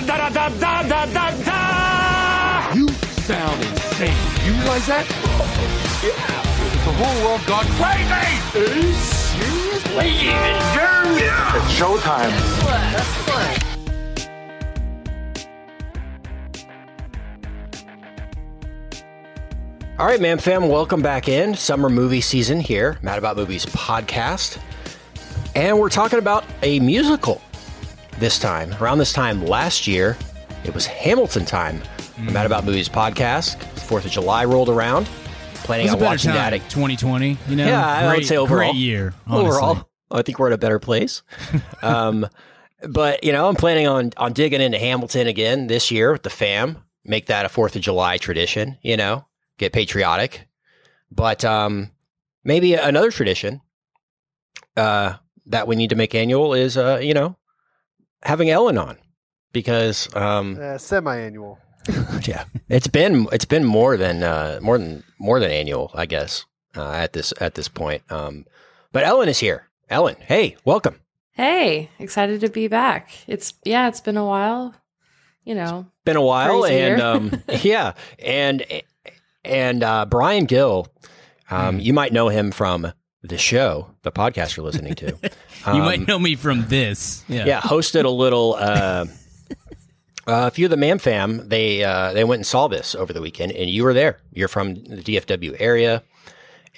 da da da da da da da. You sound insane. You realize that? Yeah. The whole world gone crazy. Are you serious? Ladies and germs. It's showtime. All right, man, fam, welcome back in. Summer movie season here, Mad About Movies podcast. And we're talking about a musical this time. Around this time last year, it was Hamilton time. Mm. Mad About Movies podcast. Fourth of July rolled around. Planning on watching time, that. At, 2020, you know? Yeah, I great, would say overall. Great year. Honestly. Overall, I think we're in a better place. um, but, you know, I'm planning on, on digging into Hamilton again this year with the fam. Make that a Fourth of July tradition, you know? get patriotic. But um, maybe another tradition uh, that we need to make annual is, uh, you know, having Ellen on because um, uh, semi-annual. yeah, it's been it's been more than uh, more than more than annual, I guess, uh, at this at this point. Um, but Ellen is here. Ellen, hey, welcome. Hey, excited to be back. It's yeah, it's been a while. You know, been a while, and um, yeah, and and uh, Brian Gill, um, mm. you might know him from the show, the podcast you're listening to. Um, you might know me from this. Yeah, yeah hosted a little. Uh, a few of the Mam Fam, they uh, they went and saw this over the weekend, and you were there. You're from the DFW area,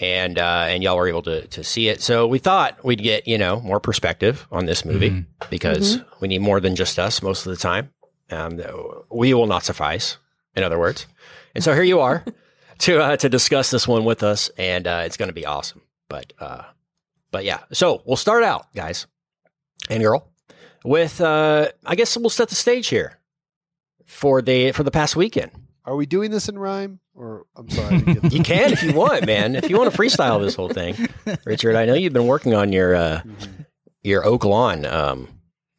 and uh, and y'all were able to to see it. So we thought we'd get you know more perspective on this movie mm-hmm. because mm-hmm. we need more than just us most of the time. Um, we will not suffice, in other words. And so here you are. to uh, to discuss this one with us, and uh, it's going to be awesome. But uh, but yeah, so we'll start out, guys and girl, with uh, I guess we'll set the stage here for the for the past weekend. Are we doing this in rhyme? Or I'm sorry, you can if you want, man. If you want to freestyle this whole thing, Richard. I know you've been working on your uh, mm-hmm. your Oak Lawn um,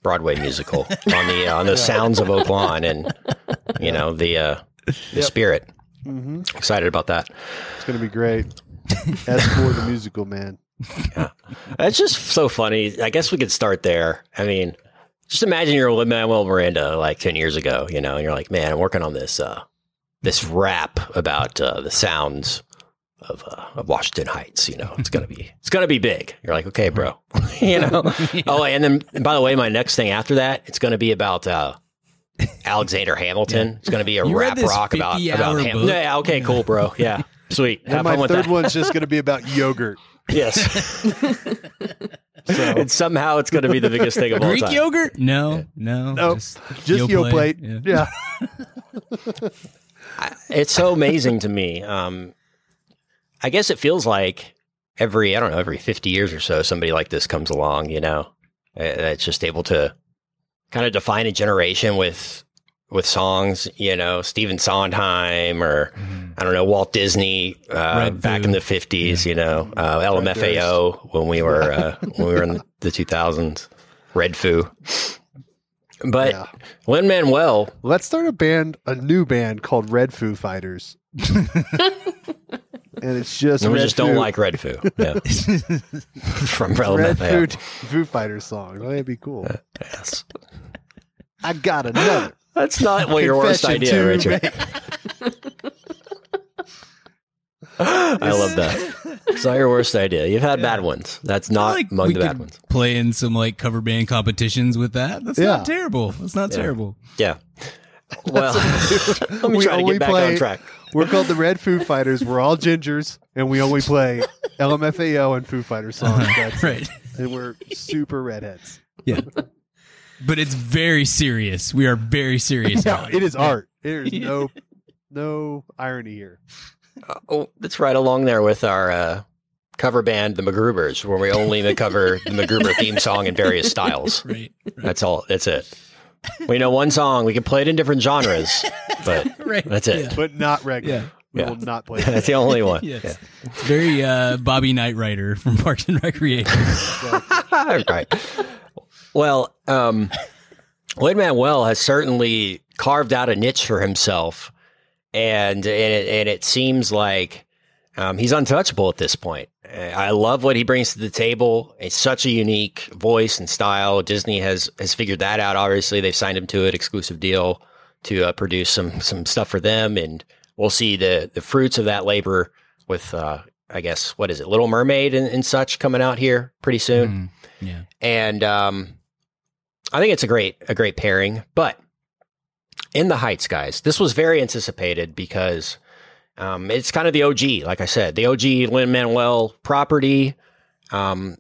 Broadway musical on the on the yeah. sounds of Oak Lawn and you know the uh, the yep. spirit. Mm-hmm. Excited about that. It's going to be great. As for the musical, man. Yeah. It's just so funny. I guess we could start there. I mean, just imagine you're with Manuel Miranda like 10 years ago, you know, and you're like, man, I'm working on this, uh, this rap about uh, the sounds of, uh, of Washington Heights. You know, it's gonna be it's gonna be big. You're like, okay, bro. you know. yeah. Oh, and then and by the way, my next thing after that, it's gonna be about uh, Alexander Hamilton. Yeah. It's going to be a you rap rock about about Hamilton. Yeah, okay, cool, bro. Yeah, sweet. and my third one's just going to be about yogurt. Yes. so. And somehow it's going to be the biggest thing of Greek all time. yogurt? No, no. Nope. Just, just plate. Yeah. yeah. it's so amazing to me. Um, I guess it feels like every, I don't know, every 50 years or so, somebody like this comes along, you know, that's just able to kind of define a generation with with songs, you know, Stephen Sondheim or mm. I don't know Walt Disney uh, back in the fifties, yeah. you know, uh, LMFAO when we were uh, when we were in the two thousands, Red Foo. But yeah. Lin Manuel, let's start a band, a new band called Red Foo Fighters. and it's just we just Foo. don't like Red Foo. Yeah. From Red Foo, Foo Fighters song. That'd be cool. Uh, yes. I got another. That's not what your worst idea, Richard. I love that. It's not your worst idea. You've had yeah. bad ones. That's not like among the bad ones. Play in some like cover band competitions with that. That's yeah. not terrible. That's not yeah. terrible. Yeah. Well, let me we try to get back play, on track. We're called the Red Foo Fighters. We're all gingers, and we only play LMFAO and Foo Fighters songs. Uh-huh. That's right. It. And we're super redheads. Yeah but it's very serious. We are very serious. yeah, it is art. There's no no irony here. Uh, oh, that's right along there with our uh, cover band, the MacGrubbers, where we only cover the MacGruber theme song in various styles. Right, right, That's all. That's it. We know one song. We can play it in different genres, but right. that's it. Yeah. But not regular. Yeah. We yeah. will not play. That's the only one. yes. Yeah. It's very uh, Bobby Knight from Parks and Recreation. right. Well, um, Lin Manuel has certainly carved out a niche for himself, and and it, and it seems like Um, he's untouchable at this point. I love what he brings to the table. It's such a unique voice and style. Disney has has figured that out. Obviously, they've signed him to an exclusive deal to uh, produce some some stuff for them, and we'll see the the fruits of that labor with, uh, I guess, what is it, Little Mermaid and, and such coming out here pretty soon. Mm, yeah. And um, I think it's a great a great pairing. But in the Heights, guys, this was very anticipated because um, it's kind of the OG, like I said, the OG Lin Manuel property. Um,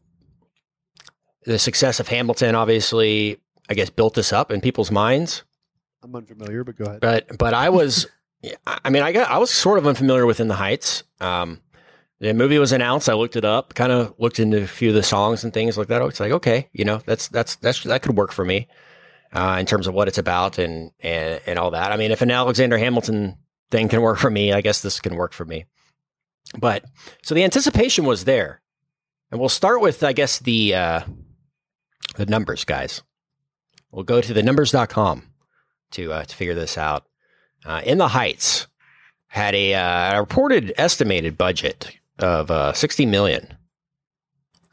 the success of Hamilton, obviously, I guess, built this up in people's minds. I'm unfamiliar, but go ahead. But but I was, I mean, I got I was sort of unfamiliar with In the Heights. Um, the movie was announced. I looked it up, kind of looked into a few of the songs and things like that. It's like, okay, you know, that's that's that's that could work for me uh, in terms of what it's about and and and all that. I mean, if an Alexander Hamilton thing can work for me, I guess this can work for me. But so the anticipation was there, and we'll start with, I guess, the uh, the numbers, guys. We'll go to the numbers.com to uh, to figure this out. Uh, in the Heights had a, uh, a reported estimated budget of uh, 60 million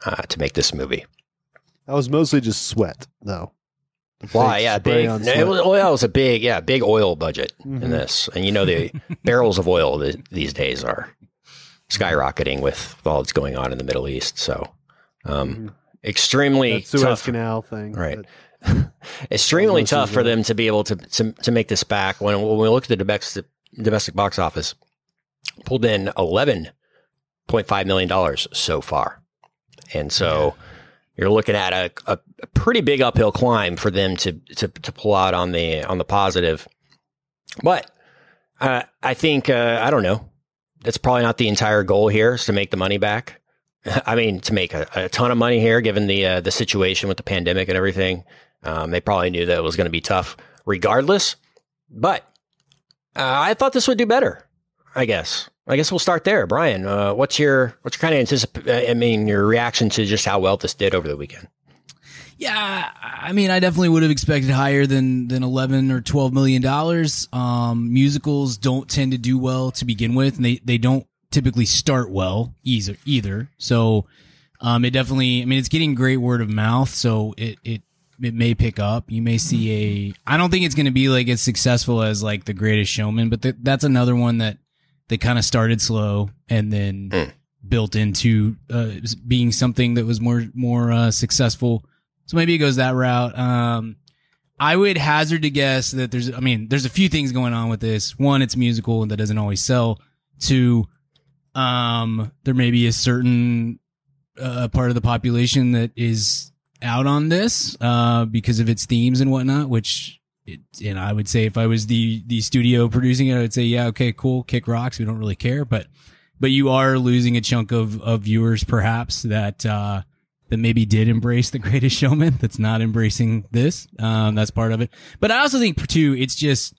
uh, to make this movie. That was mostly just sweat, though. The Why? Yeah, big. no, It was, it was a big, yeah, big oil budget in Mhm. this, and you know the barrels of oil th- these days are skyrocketing with all that's going on in the Middle East. So, um, Mhm. extremely That Suez tough. Canal thing. Right. extremely tough for them to be able to, to to make this back. When when we look at the domestic domestic box office, pulled in eleven point five million dollars so far, and so you're looking at a, a, a pretty big uphill climb for them to to to pull out on the on the positive. But uh, I think uh, I don't know. That's probably not the entire goal here is to make the money back. I mean, to make a, a ton of money here, given the uh, the situation with the pandemic and everything. Um, they probably knew that it was going to be tough, regardless. But uh, I thought this would do better. I guess. I guess we'll start there, Brian. Uh, what's your what's your kind of anticip- I mean, your reaction to just how well this did over the weekend? Yeah, I mean, I definitely would have expected higher than than eleven or twelve million dollars. Um, musicals don't tend to do well to begin with, and they they don't typically start well either. Either, so um, it definitely. I mean, it's getting great word of mouth, so it it it may pick up. You may see a. I don't think it's going to be like as successful as like The Greatest Showman, but th- that's another one that that kind of started slow and then Mm. built into uh, being something that was more more uh, successful. So maybe it goes that route. Um, I would hazard to guess that there's, I mean, there's a few things going on with this. One, it's musical and that doesn't always sell. Two, um, there may be a certain uh, part of the population that is out on this uh, because of its themes and whatnot. Which, it, and I would say if I was the the studio producing it, I would say, yeah, okay, cool, kick rocks. We don't really care, but but you are losing a chunk of of viewers, perhaps that. uh that maybe did embrace the greatest showman that's not embracing this. Um, that's part of it. But I also think too, it's just,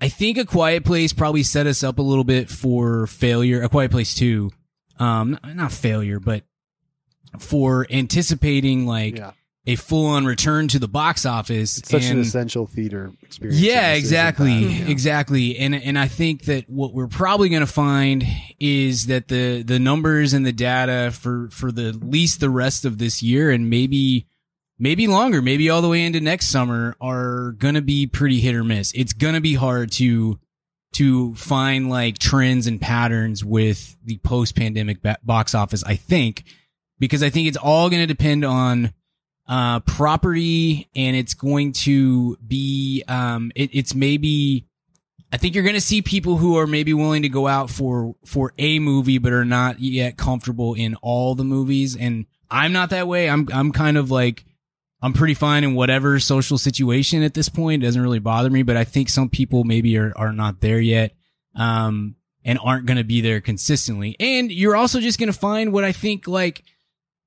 I think a quiet place probably set us up a little bit for failure. A quiet place too. Um, not, not failure, but for anticipating like yeah, a full on return to the box office. it's such an essential theater experience. yeah, exactly, bad. exactly. And and I think that what we're probably going to find is that the the numbers and the data for for the at least the rest of this year and maybe maybe longer, maybe all the way into next summer are going to be pretty hit or miss. It's going to be hard to to find like trends and patterns with the post pandemic box office. I think because I think it's all going to depend on uh, property and it's going to be, um, it, it's maybe, I think you're going to see people who are maybe willing to go out for, for a movie, but are not yet comfortable in all the movies. And I'm not that way. I'm, I'm kind of like, I'm pretty fine in whatever social situation at this point. It doesn't really bother me, but I think some people maybe are, are not there yet. Um, and aren't going to be there consistently. And you're also just going to find what I think like,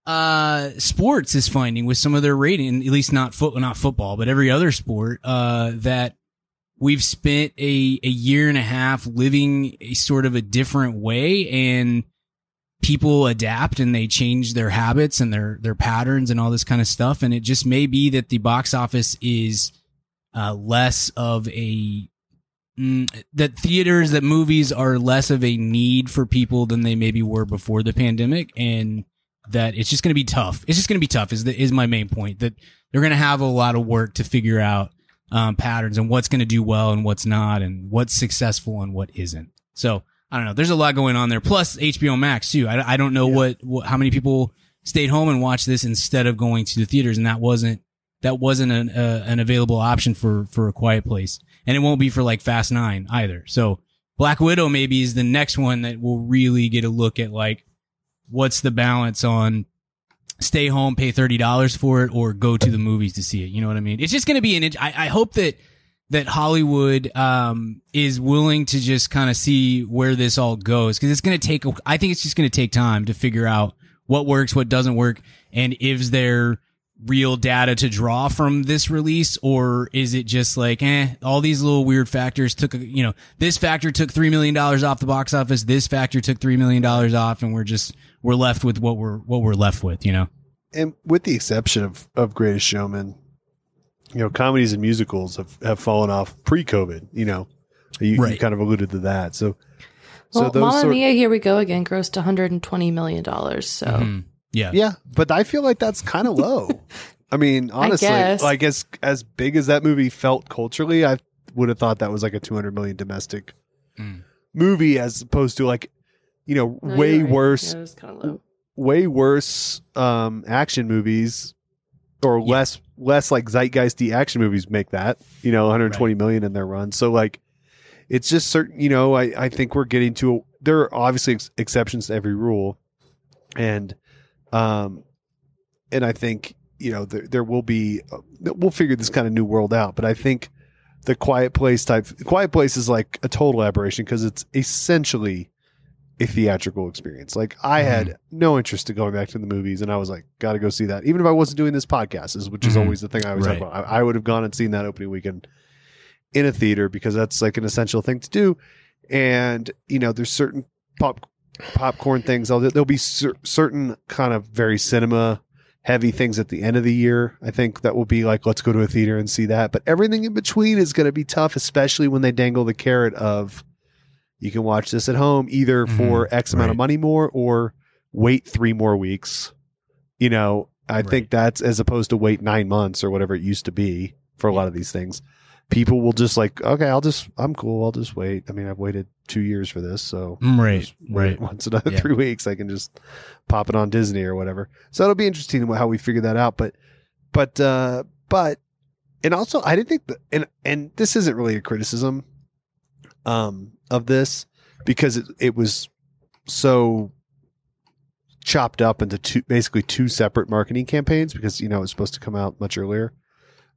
uh, sports is finding with some of their rating, at least not foot, not football, but every other sport, uh, that we've spent a, a year and a half living a sort of a different way and people adapt and they change their habits and their, their patterns and all this kind of stuff. And it just may be that the box office is, uh, less of a, mm, that theaters, that movies are less of a need for people than they maybe were before the pandemic, and that it's just going to be tough. It's just going to be tough. Is the, is my main point that they're going to have a lot of work to figure out um, patterns and what's going to do well and what's not, and what's successful and what isn't. So I don't know. There's a lot going on there. Plus HBO Max too. I, I don't know what, what how many people stayed home and watched this instead of going to the theaters, and that wasn't that wasn't an uh, an available option for for a Quiet Place, and it won't be for like Fast Nine either. So Black Widow maybe is the next one that will really get a look at like what's the balance on stay home, pay thirty dollars for it, or go to the movies to see it. You know what I mean? It's just going to be an. I, I hope that that Hollywood um, is willing to just kind of see where this all goes because it's going to take. I think it's just going to take time to figure out what works, what doesn't work, and is there real data to draw from this release or is it just like eh all these little weird factors took a, you know this factor took 3 million dollars off the box office this factor took 3 million dollars off and we're just we're left with what we're what we're left with you know and with the exception of of Greatest Showman, you know, comedies and musicals have, have fallen off pre-COVID. You know, you, you kind of alluded to that. So, so Well, those Mamma sort, Mia, here we go again, grossed 120 million dollars. So Mhm. Yeah yeah, but I feel like that's kind of low. I mean, honestly, guess. like as as big as that movie felt culturally, I would have thought that was like a 200 million domestic Mm. movie as opposed to like, you know, No, way right. worse Yeah, it was kind of low. way worse um action movies or less less like zeitgeisty action movies make that you know 120 million in their run so like it's just certain you know i i think we're getting to a, there are obviously ex- exceptions to every rule and um and i think you know there, there will be uh, we'll figure this kind of new world out but i think the quiet place type quiet place is like a total aberration because it's essentially a theatrical experience. Like I had no interest in going back to the movies, and I was like, got to go see that, even if I wasn't doing this podcast, is which is Mhm. always the thing I always Right. about. I, I would have gone and seen that opening weekend in a theater because that's like an essential thing to do. And you know, there's certain pop popcorn things. There'll, there'll be cer- certain kind of very cinema heavy things at the end of the year. I think that will be like, let's go to a theater and see that. But everything in between is going to be tough, especially when they dangle the carrot of you can watch this at home either mm-hmm. for X amount of money more or wait three more weeks. You know, I Right. think that's as opposed to wait nine months or whatever it used to be for a lot of these things. People will just like, okay, I'll just, I'm cool. I'll just wait. I mean, I've waited two years for this, so Mm, right right Once another Yeah. three weeks, I can just pop it on Disney or whatever. So it'll be interesting how we figure that out. But, but, uh, but, and also I didn't think that, and and this isn't really a criticism, um, of this because it it was so chopped up into two basically two separate marketing campaigns because you know it was supposed to come out much earlier.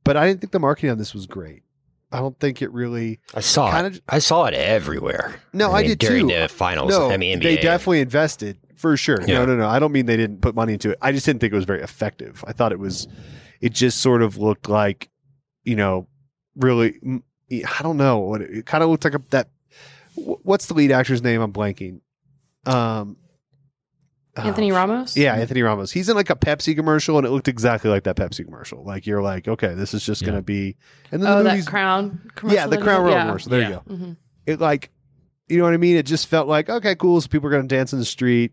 But I didn't think the marketing on this was great. I don't think it really. I saw Kinda it. I saw it everywhere. No, I, mean, did during too. the finals. No, I mean, NBA. they definitely invested for sure. Yeah. No, no, no. I don't mean they didn't put money into it. I just didn't think it was very effective. I thought it was, it just sort of looked like, you know, really. I don't know what it, it kind of looked like a, that. What's the lead actor's name? I'm blanking. Um, Anthony oh, Ramos? Yeah, Anthony Ramos. He's in like a Pepsi commercial, and it looked exactly like that Pepsi commercial. Like you're like, okay, this is just Yeah. gonna be. And then Oh, the that crown commercial. yeah, the Crown he- Royal yeah. commercial. There Yeah. you go Mhm. it like you know what I mean? It just felt like okay, cool. So people are going to dance in the street.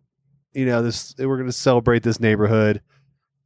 You know, this we're going to celebrate this neighborhood.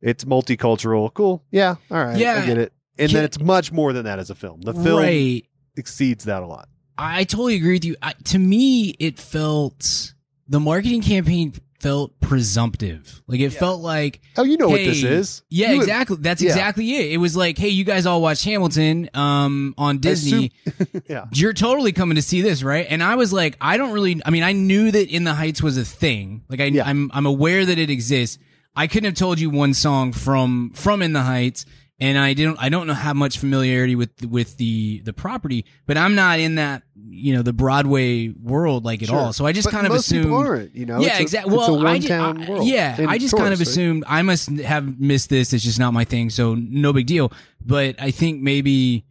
It's multicultural. Cool. Yeah. All right. Yeah. I get it. And Yeah. then it's much more than that as a film. The film right exceeds that a lot. I totally agree with you. I, to me, it felt the marketing campaign felt presumptive. Like it felt like Oh, you know what this is? Yeah, You would- exactly. That's yeah. exactly it. It was like, hey, you guys all watched Hamilton um on Disney. yeah. You're totally coming to see this, right? And I was like, I don't really. I mean, I knew that In the Heights was a thing. Like, I, Yeah. I'm I'm aware that it exists. I couldn't have told you one song from from In the Heights, and I didn't. I don't know how much familiarity with with the the property, but I'm not in that you know the Broadway world like at Sure. all. So I just But kind of assumed. aren't. You know. yeah, exactly. Well, I, one ju- I- yeah, I just kind of right? assumed I must have missed this. It's just not my thing, so no big deal. But I think maybe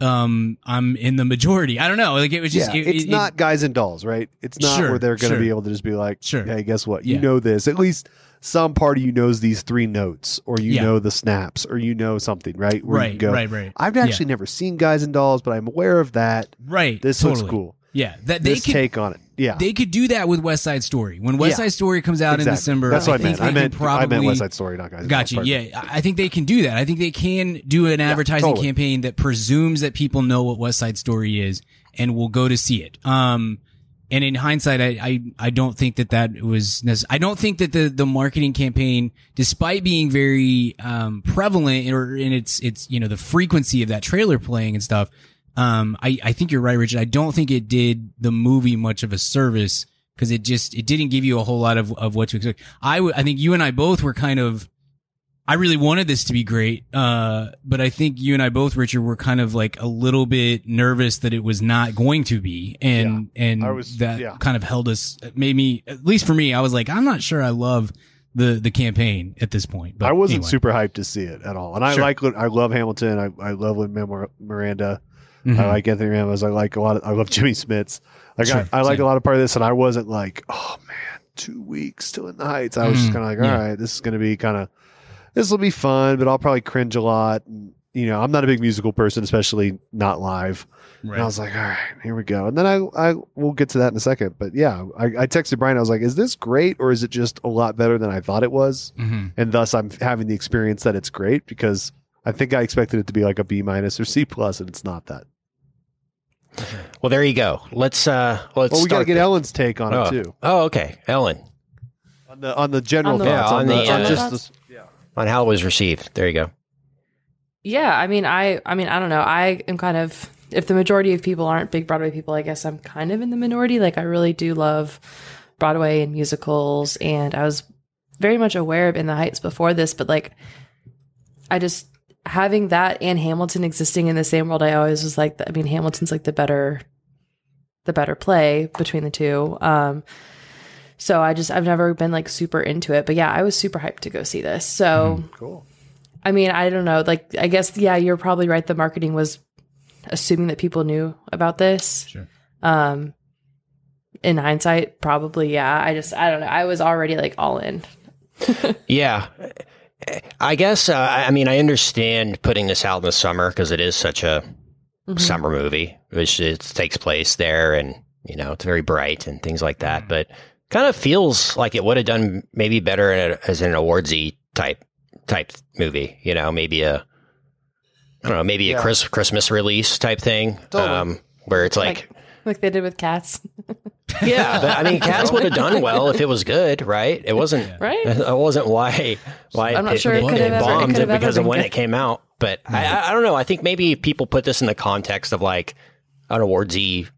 um, I'm in the majority. I don't know. Like it was just, yeah, it- it's it- not guys and dolls, right? It's not Sure, where they're going to sure. be able to just be like, Sure. hey, guess what? You Yeah. know this. At least some part of you knows these three notes, or you Yeah. know the snaps, or you know something, right? Where right, can go, right, right, I've actually never seen guys and dolls, but I'm aware of that. right. This totally. looks cool. Yeah, that they This could take on it. Yeah. they could do that with West Side Story. When West Yeah. Side Story comes out in December, That's what I, think meant. I meant, probably I meant West Side Story, not guys and Got you. Yeah, I I think they can do that. I think they can do an advertising totally. campaign that presumes that people know what West Side Story is and will go to see it. Um, and in hindsight, I, I, I don't think that that was necessary. I don't think that the, the marketing campaign, despite being very, um, prevalent or in its, its, you know, the frequency of that trailer playing and stuff. Um, I, I think you're right, Richard. I don't think it did the movie much of a service because it just, it didn't give you a whole lot of, of what to expect. I I think you and I both were kind of, I really wanted this to be great. Uh, but I think you and I both, Richard, were kind of like a little bit nervous that it was not going to be. And, and I was- that yeah. kind of held us, made me, at least for me, I was like, I'm not sure I love the, the campaign at this point. But I wasn't anyway. super hyped to see it at all. And I Sure. like, I love Hamilton. I, I love Lin Miranda. Mhm. I like Anthony Ramos. I like a lot of, I love Jimmy Smits. Like Sure, I, I like a lot of part of this, and I wasn't like, oh man, two weeks still in the heights. I was just Mhm, kind of like, all right, yeah. this is going to be kind of, this will be fun, but I'll probably cringe a lot. And, you know, I'm not a big musical person, especially not live. And I was like, all right, here we go. And then I, I will get to that in a second. But yeah, I, I texted Brian. I was like, is this great or is it just a lot better than I thought it was? Mhm. And thus, I'm having the experience that it's great because I think I expected it to be like a B minus or C plus, and it's not that. Well, there you go. Let's uh let's. Well, we got to get the- Ellen's take on oh. it too. Oh, okay, Ellen, On the on the general On the- thoughts Yeah, on, on the, the, on uh, just this. On how it was received. There you go. Yeah, I mean, I, I mean, I don't know. I am kind of, if the majority of people aren't big Broadway people, I guess I'm kind of in the minority. Like, I really do love Broadway and musicals, and I was very much aware of In the Heights before this, but like, I just having that and Hamilton existing in the same world, I always was like, I mean, Hamilton's like the better, the better play between the two. Um, so I just I've never been like super into it, but yeah, I was super hyped to go see this. So Cool. I mean, I don't know. Like, I guess, yeah, you're probably right. The marketing was assuming that people knew about this. Sure. Um, in hindsight, probably, yeah. I just, I don't know. I was already like all in. Yeah. I guess, uh, I I mean, I understand putting this out in the summer because it is such a Mhm. summer movie, which it takes place there and, you know, it's very bright and things like that. But kind of feels like it would have done maybe better in a, as an awardsy type type movie, you know, maybe a, I don't know, maybe a Chris, Christmas release type thing. Totally. Um, where it's like, Like they did with cats, yeah, but I mean, Cats would have done well if it was good, right? It wasn't, right? It wasn't why why I'm not sure it it, could ever- it bombed could ever because of when good. it came out. But I, I, I don't know. I think maybe people put this in the context of like an awardsy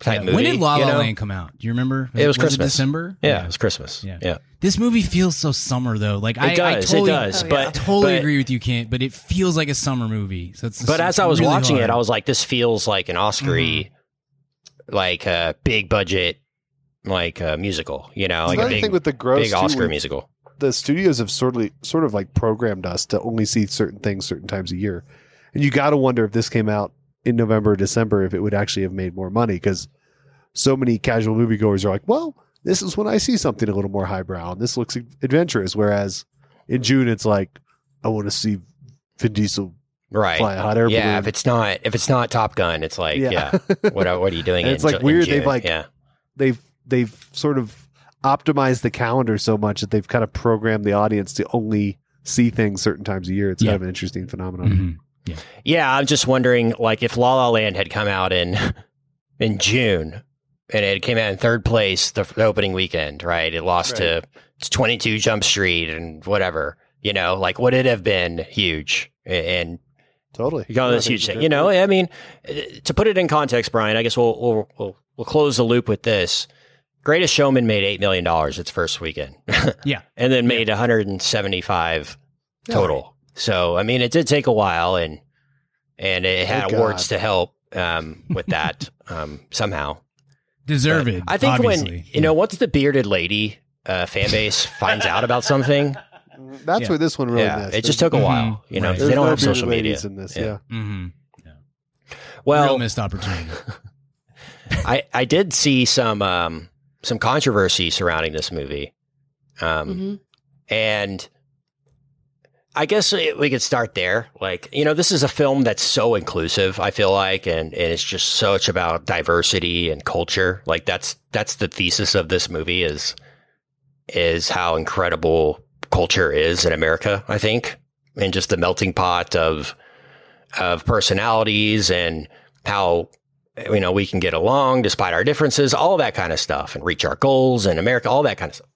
type movie. when did La you La know? Land come out? Do you remember? It was Christmas. December. Yeah, it was Christmas. Yeah. Yeah, This movie feels so summer though. Like I, it I does. totally, it does. Oh, but I totally but- agree with you, Kent. But it feels like a summer movie. So it's. But it's as I was really watching hard. it, I was like, this feels like an Oscar Mm-hmm. like a big budget, like a musical. You know, like a big, thing with the gross big too, Oscar with- musical. the studios have sort of sort of like programmed us to only see certain things certain times a year, and you got to wonder if this came out in November or December if it would actually have made more money because so many casual moviegoers are like, well, this is when I see something a little more highbrow and this looks adventurous, whereas in June it's like I want to see Vin Diesel Right. fly a hot air Yeah, balloon. if it's not if it's not Top Gun, it's like Yeah. yeah, what are, what are you doing? And in it's like Ju- in weird, June? they've, like, yeah, they've they've sort of optimized the calendar so much that they've kind of programmed the audience to only see things certain times a year. It's Yeah. kind of an interesting phenomenon. Mhm. Yeah. I'm just wondering, like, if La La Land had come out in in June and it came out in third place the, the opening weekend, right? It lost to 22 Jump Street and whatever. You know, like, would it have been huge? And Totally. You got this huge thing. You know, I mean, uh, to put it in context, Brian, I guess we'll we'll we'll, we'll close the loop with this. Greatest Showman made eight million dollars its first weekend. Yeah. and then made 175 total. So I mean, it did take a while, and and it had Thank awards to help um, with that um, somehow. Deserved. But I think obviously. when you know once the bearded lady uh, fan base finds out about something, That's Yeah. where this one really yeah, missed. it just took a while, you know, Right. they don't no have bearded social media. ladies in this. Yeah. Yeah. Mhm. Well, Real missed opportunity. I I did see some um some controversy surrounding this movie, um, hmm and I guess we could start there. Like you know, this is a film that's so inclusive. I feel like, and, and it's just such about diversity and culture. Like that's that's the thesis of this movie is is how incredible culture is in America. I think, and just the melting pot of of personalities and how you know we can get along despite our differences, all that kind of stuff, and reach our goals in America, all that kind of stuff.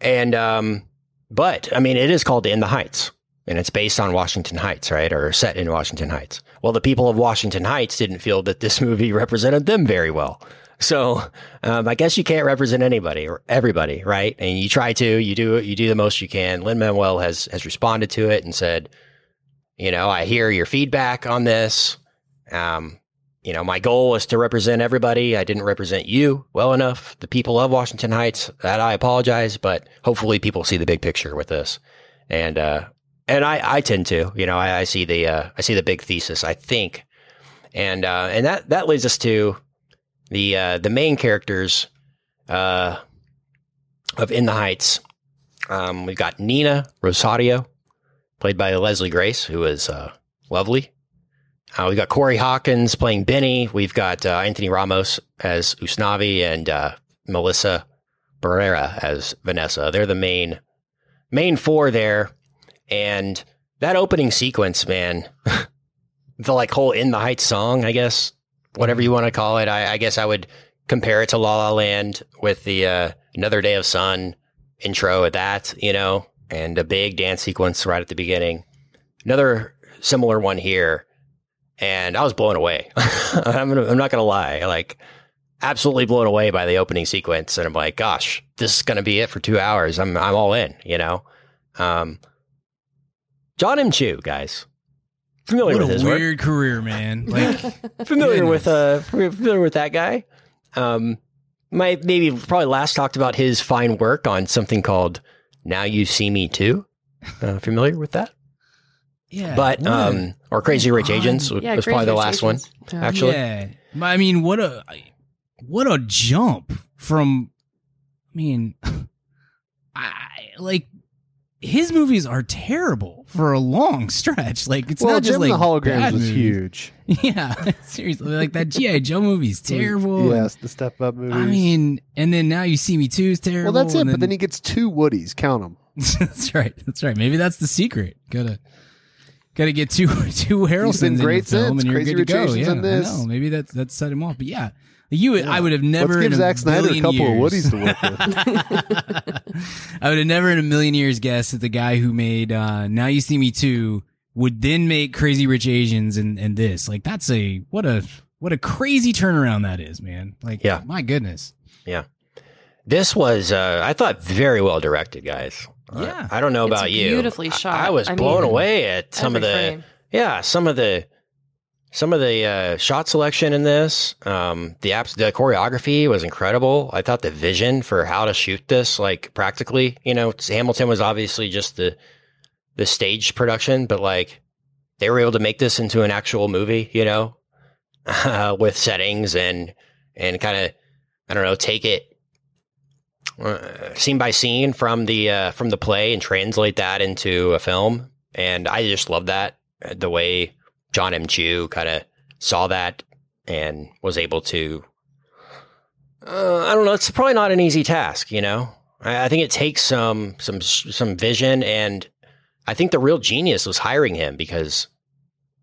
And um, but I mean, it is called In the Heights, and it's based on Washington Heights, right, or set in Washington Heights. Well, the people of Washington Heights didn't feel that this movie represented them very well. So um, I guess you can't represent anybody or everybody, right? And you try to, you do, you do the most you can. Lin Manuel has has responded to it and said, you know, I hear your feedback on this. Um, you know, my goal is to represent everybody. I didn't represent you well enough, the people of Washington Heights. That I apologize, but hopefully people see the big picture with this. And uh, and I I tend to, you know, I, I see the uh, I see the big thesis. I think, and uh, and that that leads us to the uh, the main characters uh, of In the Heights. Um, we've got Nina Rosario, played by Leslie Grace, who is uh, lovely. Uh, we've got Corey Hawkins playing Benny. We've got uh, Anthony Ramos as Usnavi and uh, Melissa Barrera as Vanessa. They're the main main four there. And that opening sequence, man, the like whole In the Heights song, I guess, whatever you want to call it. I, I guess I would compare it to La La Land with the uh, Another Day of Sun intro at that, you know, and a big dance sequence right at the beginning. Another similar one here and I was blown away. I'm, gonna, I'm not gonna lie, like absolutely blown away by the opening sequence, and I'm like, gosh, this is gonna be it for two hours. I'm I'm all in, you know. Um, John M. Chu, guys, familiar What with a his work, weird career, man. Like, familiar goodness. with uh, familiar with that guy. Um, my maybe probably last talked about his fine work on something called "Now You See Me Too." Uh, familiar with that? Yeah, But what um, or Crazy Rich odd- Asians was Yeah, was probably the Rich last one. Actually, Yeah, I mean, what a what a jump from. I mean, I like his movies are terrible for a long stretch. Like it's well, not just Jem like the Holograms bad was movies. huge. Yeah, seriously, like that GI Joe movie's terrible. Yes, the Step Up movie. I mean, and then now you see me too is terrible. well, that's it. and But then he gets two Woodies. Count them. that's right. That's right. Maybe that's the secret. Gotta gotta get two two Harrelsons He's in your great film and you're Crazy good to go. Yeah, in this. I know. Maybe that's that set him off. But yeah, you would, I would have never. Let's give in a Zack Snyder a couple years, of Woodies to work with. I would have never in a million years guessed that the guy who made uh, Now You See Me Too would then make Crazy Rich Asians and and this. Like that's a what a what a crazy turnaround that is, man. Like Yeah. my goodness. Yeah, this was, uh, I thought, very well directed, guys. Yeah. I don't know It's about you. beautifully I- shot. I, was I blown mean, away at some of the, frame. yeah, some of the, some of the uh, shot selection in this. Um, the apps, the choreography was incredible. I thought the vision for how to shoot this, like practically, you know, Hamilton was obviously just the, the stage production, but like they were able to make this into an actual movie, you know, uh, with settings and and kind of I don't know, take it uh, scene by scene from the uh, from the play and translate that into a film. And I just love that uh, the way John M. Chu kind of saw that and was able to. Uh, I don't know. It's probably not an easy task, you know. I, I think it takes some some some vision, and I think the real genius was hiring him because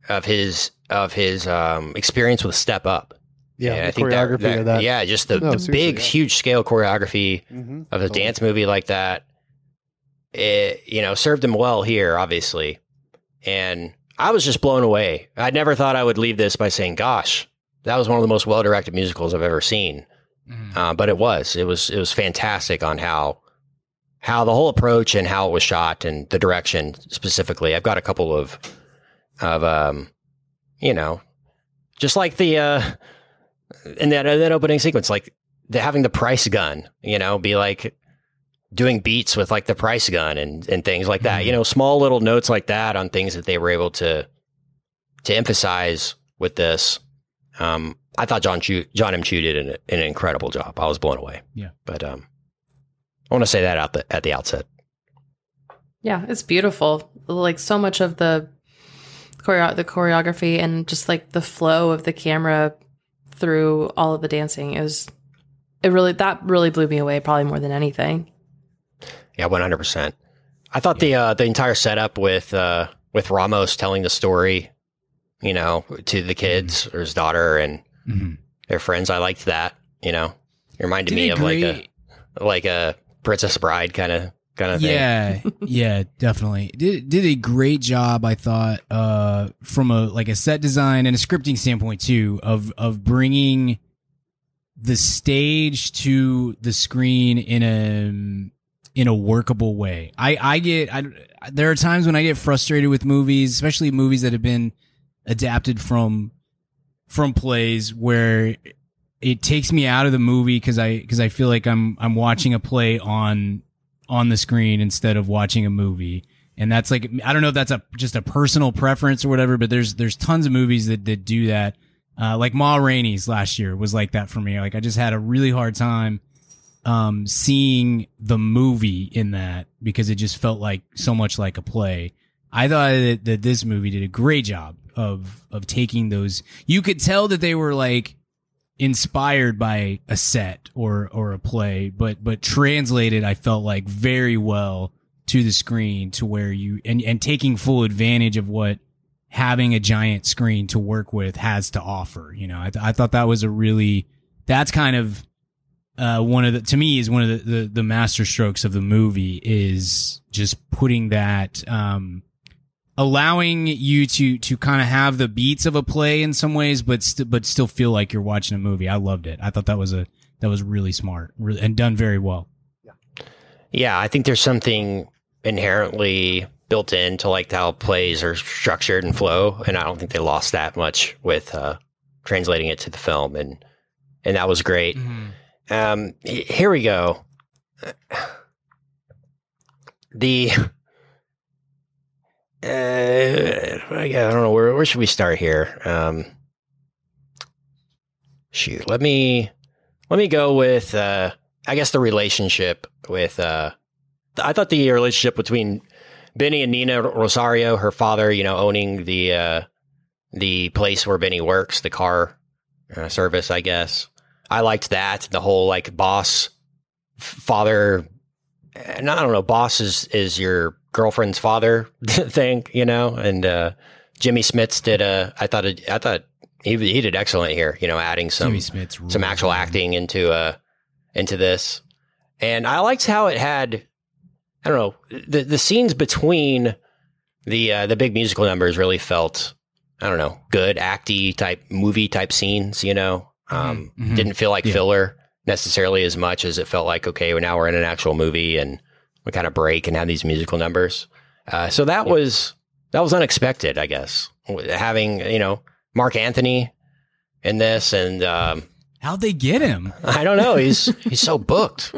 of his of his um, experience with Step Up. Yeah, And the I think choreography of that. Yeah, just the, No, the big, yeah. huge scale choreography Mhm. of a Totally. dance movie like that. It you know served him well here, obviously, and I was just blown away. I never thought I would leave this by saying, "Gosh, that was one of the most well directed musicals I've ever seen." Uh, but it was, it was, it was fantastic on how how the whole approach and how it was shot and the direction specifically. I've got a couple of of um, you know, just like the uh, in that in that opening sequence, like the, having the price gun, you know, be like doing beats with like the price gun and and things like that. Mhm. You know, small little notes like that on things that they were able to to emphasize with this. Um, I thought John Chu, John M. Chu did an, an incredible job. I was blown away. Yeah. but um, I want to say that out the, at the outset. Yeah, it's beautiful. Like so much of the choreo- the choreography and just like the flow of the camera through all of the dancing is it really that really blew me away probably more than anything. Yeah, one hundred percent. I thought the uh, the entire setup with uh, with Ramos telling the story, you know, to the kids or his daughter and Mhm. their friends. I liked that. You know, it reminded Did me it of like a like a Princess Bride kind of kind of. Yeah, yeah, definitely. Did did a great job, I thought, uh, from a like a set design and a scripting standpoint too, of of bringing the stage to the screen in a in a workable way. I I get I there are times when I get frustrated with movies, especially movies that have been adapted from from plays where it takes me out of the movie because I because I feel like I'm I'm watching a play on on the screen instead of watching a movie. And that's like I don't know if that's a just a personal preference or whatever, but there's there's tons of movies that that do that. Uh, like Ma Rainey's last year was like that for me. Like I just had a really hard time um seeing the movie in that because it just felt like so much like a play. I thought that, that this movie did a great job of of taking those. You could tell that they were like inspired by a set or or a play, but but translated I felt like very well to the screen to where you and and taking full advantage of what having a giant screen to work with has to offer. You know, I, th- I thought that was a really that's kind of uh, one of the to me is one of the, the the master strokes of the movie is just putting that um allowing you to to kind of have the beats of a play in some ways but st- but still feel like you're watching a movie i loved it i thought that was a that was really smart re- and done very well Yeah, yeah. I think there's something inherently built into like how plays are structured and flow, and I don't think they lost that much with uh, translating it to the film, and and that was great. Um, here we go. The uh, I don't know where where should we start here. Um, shoot, let me let me go with uh, I guess the relationship with uh, I thought the relationship between Benny and Nina Rosario, her father, you know, owning the uh, the place where Benny works, the car uh, service, I guess. I liked that. The whole like boss father, and I don't know, boss is is your girlfriend's father thing, you know. And uh, Jimmy Smits did a. I thought it, I thought he he did excellent here. You know, adding some some actual man. acting into uh into this. And I liked how it had I don't know, the the scenes between the uh, the big musical numbers really felt I don't know, good acty type movie type scenes, you know. Um mhm. didn't feel like Yeah. filler necessarily as much as it felt like okay, well, now we're in an actual movie and we kind of break and have these musical numbers. Uh, so that was that was unexpected, I guess. Having, you know, Marc Anthony in this and um how'd they get him I don't know. He's he's so booked.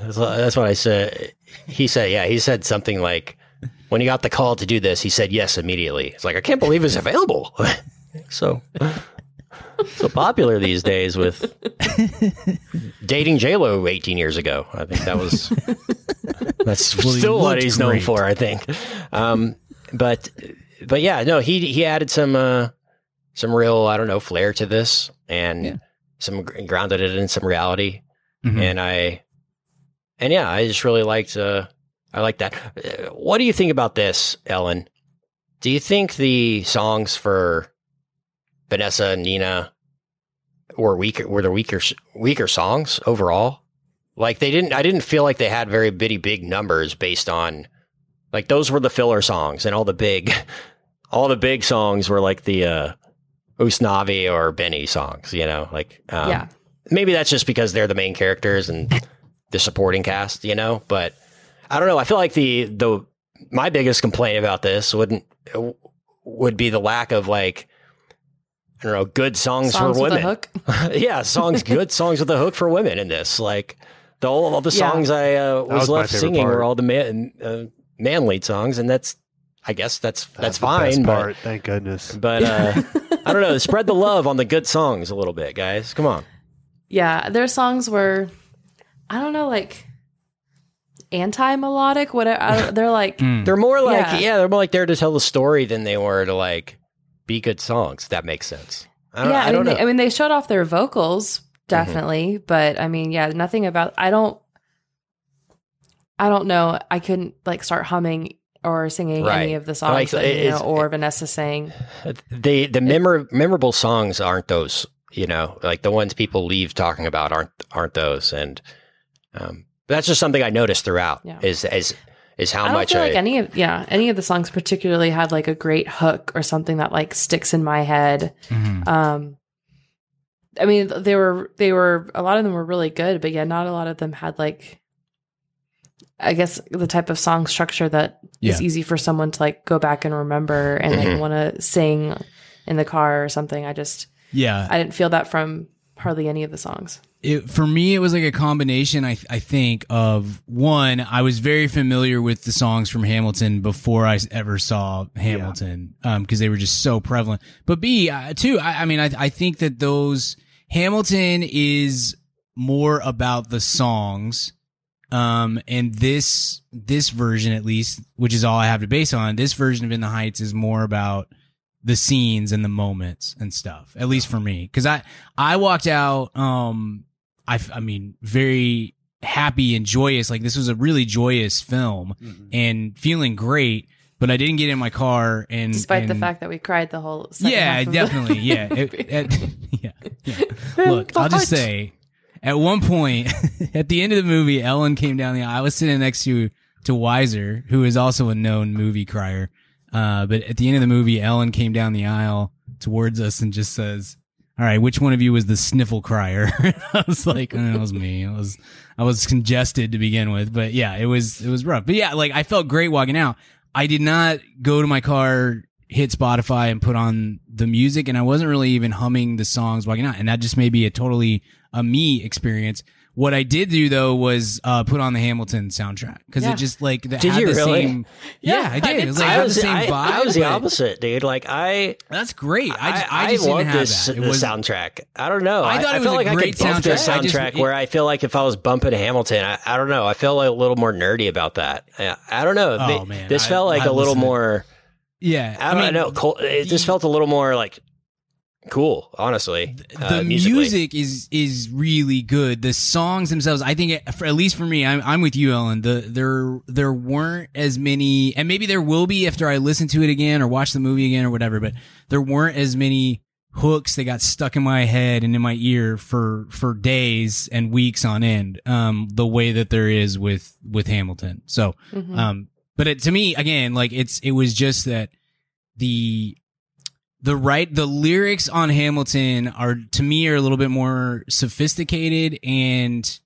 That's, that's what I said. He said, yeah, he said something like, when he got the call to do this, he said yes immediately. It's like I can't believe it's available. so so popular these days with dating J Lo 18 years ago. I think that was that's Well, he still what he's known for. I think. Um, but but yeah, no, he he added some uh, some real I don't know flair to this and Yeah. some grounded it in some reality Mhm. and I and yeah, I just really liked uh I like that. Uh, What do you think about this, Ellen? Do you think the songs for Vanessa and Nina were weaker were the weaker weaker songs overall? Like they didn't I didn't feel like they had very bitty big numbers based on like those were the filler songs and all the big all the big songs were like the uh Usnavi or Benny songs, you know, like um, yeah. maybe that's just because they're the main characters and the supporting cast, you know. But I don't know. I feel like the the my biggest complaint about this wouldn't would be the lack of like I don't know good songs, Songs for with a women. hook. yeah, songs, good songs with a hook for women in this. Like the all, all the Yeah. songs I uh, was, was left singing part. were all the man uh, man lead songs, and that's I guess that's that's, the best fine. But part. Thank goodness. but uh, I don't know. Spread the love on the good songs a little bit, guys. Come on. Yeah, their songs were, I don't know, like anti melodic. What I don't- they're like, Mm. They're more like Yeah. yeah. they're more like there to tell the story than they were to like be good songs. That makes sense. I don't, yeah. I, I, don't mean, know. Mm-hmm. they, I mean, they showed off their vocals definitely, but I mean, yeah, nothing about. I don't. I don't know. I couldn't like start humming or singing Right. any of the songs Like, that, you know, it's- or Vanessa sang. the the memor- memorable songs aren't those. You know, like the ones people leave talking about aren't aren't those. And um, that's just something I noticed throughout. Yeah. Is is is how I don't much feel I like any of yeah any of the songs particularly had like a great hook or something that like sticks in my head. Mhm. Um, I mean, they were they were a lot of them were really good, but yeah, not a lot of them had like, I guess the type of song structure that is Yeah. easy for someone to like go back and remember and Mhm. like want to sing in the car or something. I just Yeah. I didn't feel that from hardly any of the songs. It, for me, it was like a combination. I I think of one. I was very familiar with the songs from Hamilton before I ever saw Hamilton, because they were just so prevalent. But B, uh, two. I, I mean, I I think that those Hamilton is more about the songs. Um, and this, this version, at least, which is all I have to base on, this version of In the Heights is more about the scenes and the moments and stuff, at least for me. Cause I, I walked out, um, I, f- I mean, very happy and joyous. Like this was a really joyous film and feeling great, but I didn't get in my car and, Despite the fact that we cried the whole second yeah, half of the definitely. Yeah. It- it- yeah. yeah. Look, I'll just say at one point at the end of the movie, Ellen came down the aisle. I was sitting next to, to Weiser, who is also a known movie crier. Uh, but at the end of the movie, Ellen came down the aisle towards us and just says, all right, which one of you was the sniffle crier? I was like, uh, oh, it was me. I was, I was congested to begin with, but yeah, it was, it was rough. But yeah, like I felt great walking out. I did not go to my car, hit Spotify and put on the music and I wasn't really even humming the songs walking out. And that just may be a totally a me experience. What I did do though was uh, put on the Hamilton soundtrack because Yeah. it just like the, Did had you the really? same. Yeah, I did. It was like I was, the same I, vibe. I was the opposite, dude. Like I, That's great. I just, I, I, just love didn't have this that. It the was soundtrack. I don't know. I thought it was felt a like I great could bump the soundtrack. I just- soundtrack it- where I feel like if I was bumping Hamilton, I, I don't know. I feel like a little more nerdy about that. I, I don't know. Oh, They- man. this I- felt like I a little listened. more. yeah. I don't know. Col- It just felt a little more like cool. Honestly, uh, the musically. music is is really good. The songs themselves, I think, it, for, at least for me, I'm I'm with you, Ellen. The there there weren't as many, and maybe there will be after I listen to it again or watch the movie again or whatever. But there weren't as many hooks that got stuck in my head and in my ear for for days and weeks on end. Um, the way that there is with with Hamilton. So, Mhm. um, but it, to me, again, like it's it was just that the the right the lyrics on Hamilton are to me are a little bit more sophisticated and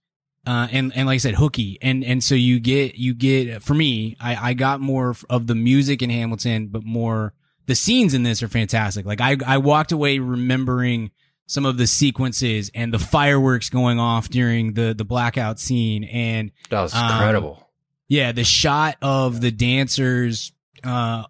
uh and and like I said hooky and and so you get you get for me I I got more of the music in Hamilton but more the scenes in this are fantastic like I I walked away remembering some of the sequences and the fireworks going off during the the blackout scene and that was um, incredible. yeah, the shot of the dancers, uh,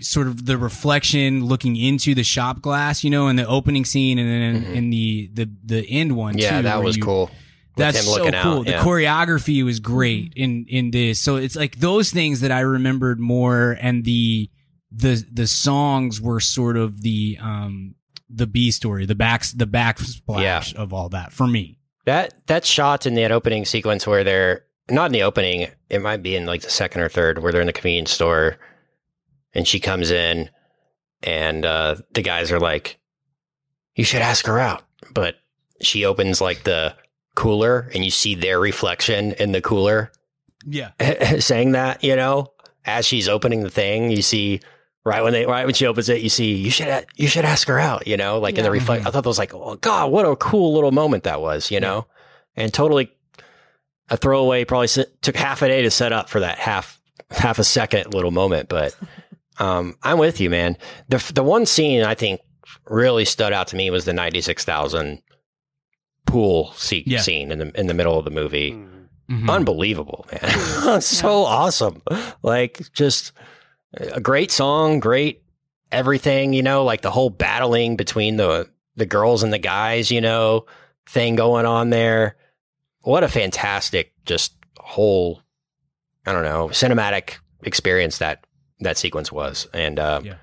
sort of the reflection looking into the shop glass, you know, in the opening scene, and then Mhm. in the the the end one. yeah, too, that was you- cool. That's so cool. out, The choreography was great in in this. So it's like those things that I remembered more, and the the the songs were sort of the um the B story, the backs the backsplash of all that for me. That that shot in that opening sequence where they're not in the opening, it might be in like the second or third where they're in the convenience store and she comes in and uh the guys are like, You should ask her out. But she opens like the cooler and you see their reflection in the cooler Yeah, saying that, you know, as she's opening the thing, you see right when they right when she opens it, you see you should you should ask her out, you know, like in the Yeah. reflect. I thought that was like, oh god, what a cool little moment that was, you know, and totally a throwaway. Probably s- took half a day to set up for that half half a second little moment, but um, I'm with you, man. The the one scene I think really stood out to me was the ninety six thousand pool se- Yeah. scene in the in the middle of the movie Mhm. unbelievable, man. so awesome. Like just a great song, great everything, you know, like the whole battling between the the girls and the guys, you know, thing going on there. What a fantastic just whole I don't know, cinematic experience that that sequence was. And uh, Yeah.